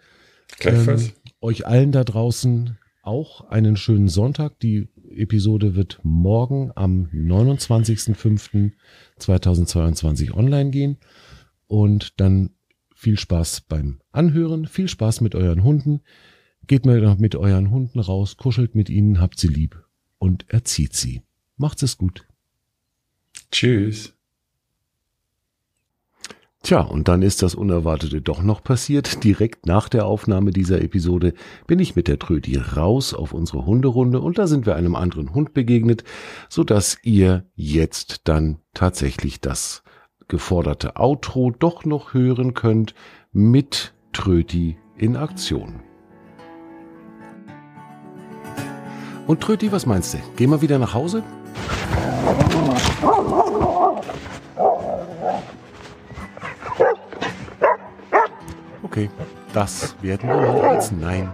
Gleichfalls. Ähm, euch allen da draußen auch einen schönen Sonntag. Die Episode wird morgen am 29.05.2022 online gehen. Und dann viel Spaß beim Anhören, viel Spaß mit euren Hunden. Geht mal mit euren Hunden raus, kuschelt mit ihnen, habt sie lieb und erzieht sie. Macht's es gut. Tschüss. Tja, und dann ist das Unerwartete doch noch passiert. Direkt nach der Aufnahme dieser Episode bin ich mit der Trödi raus auf unsere Hunderunde und da sind wir einem anderen Hund begegnet, so dass ihr jetzt dann tatsächlich das geforderte Outro doch noch hören könnt mit Tröti in Aktion. Und Tröti, was meinst du? Gehen wir wieder nach Hause? Okay, das werden wir als Nein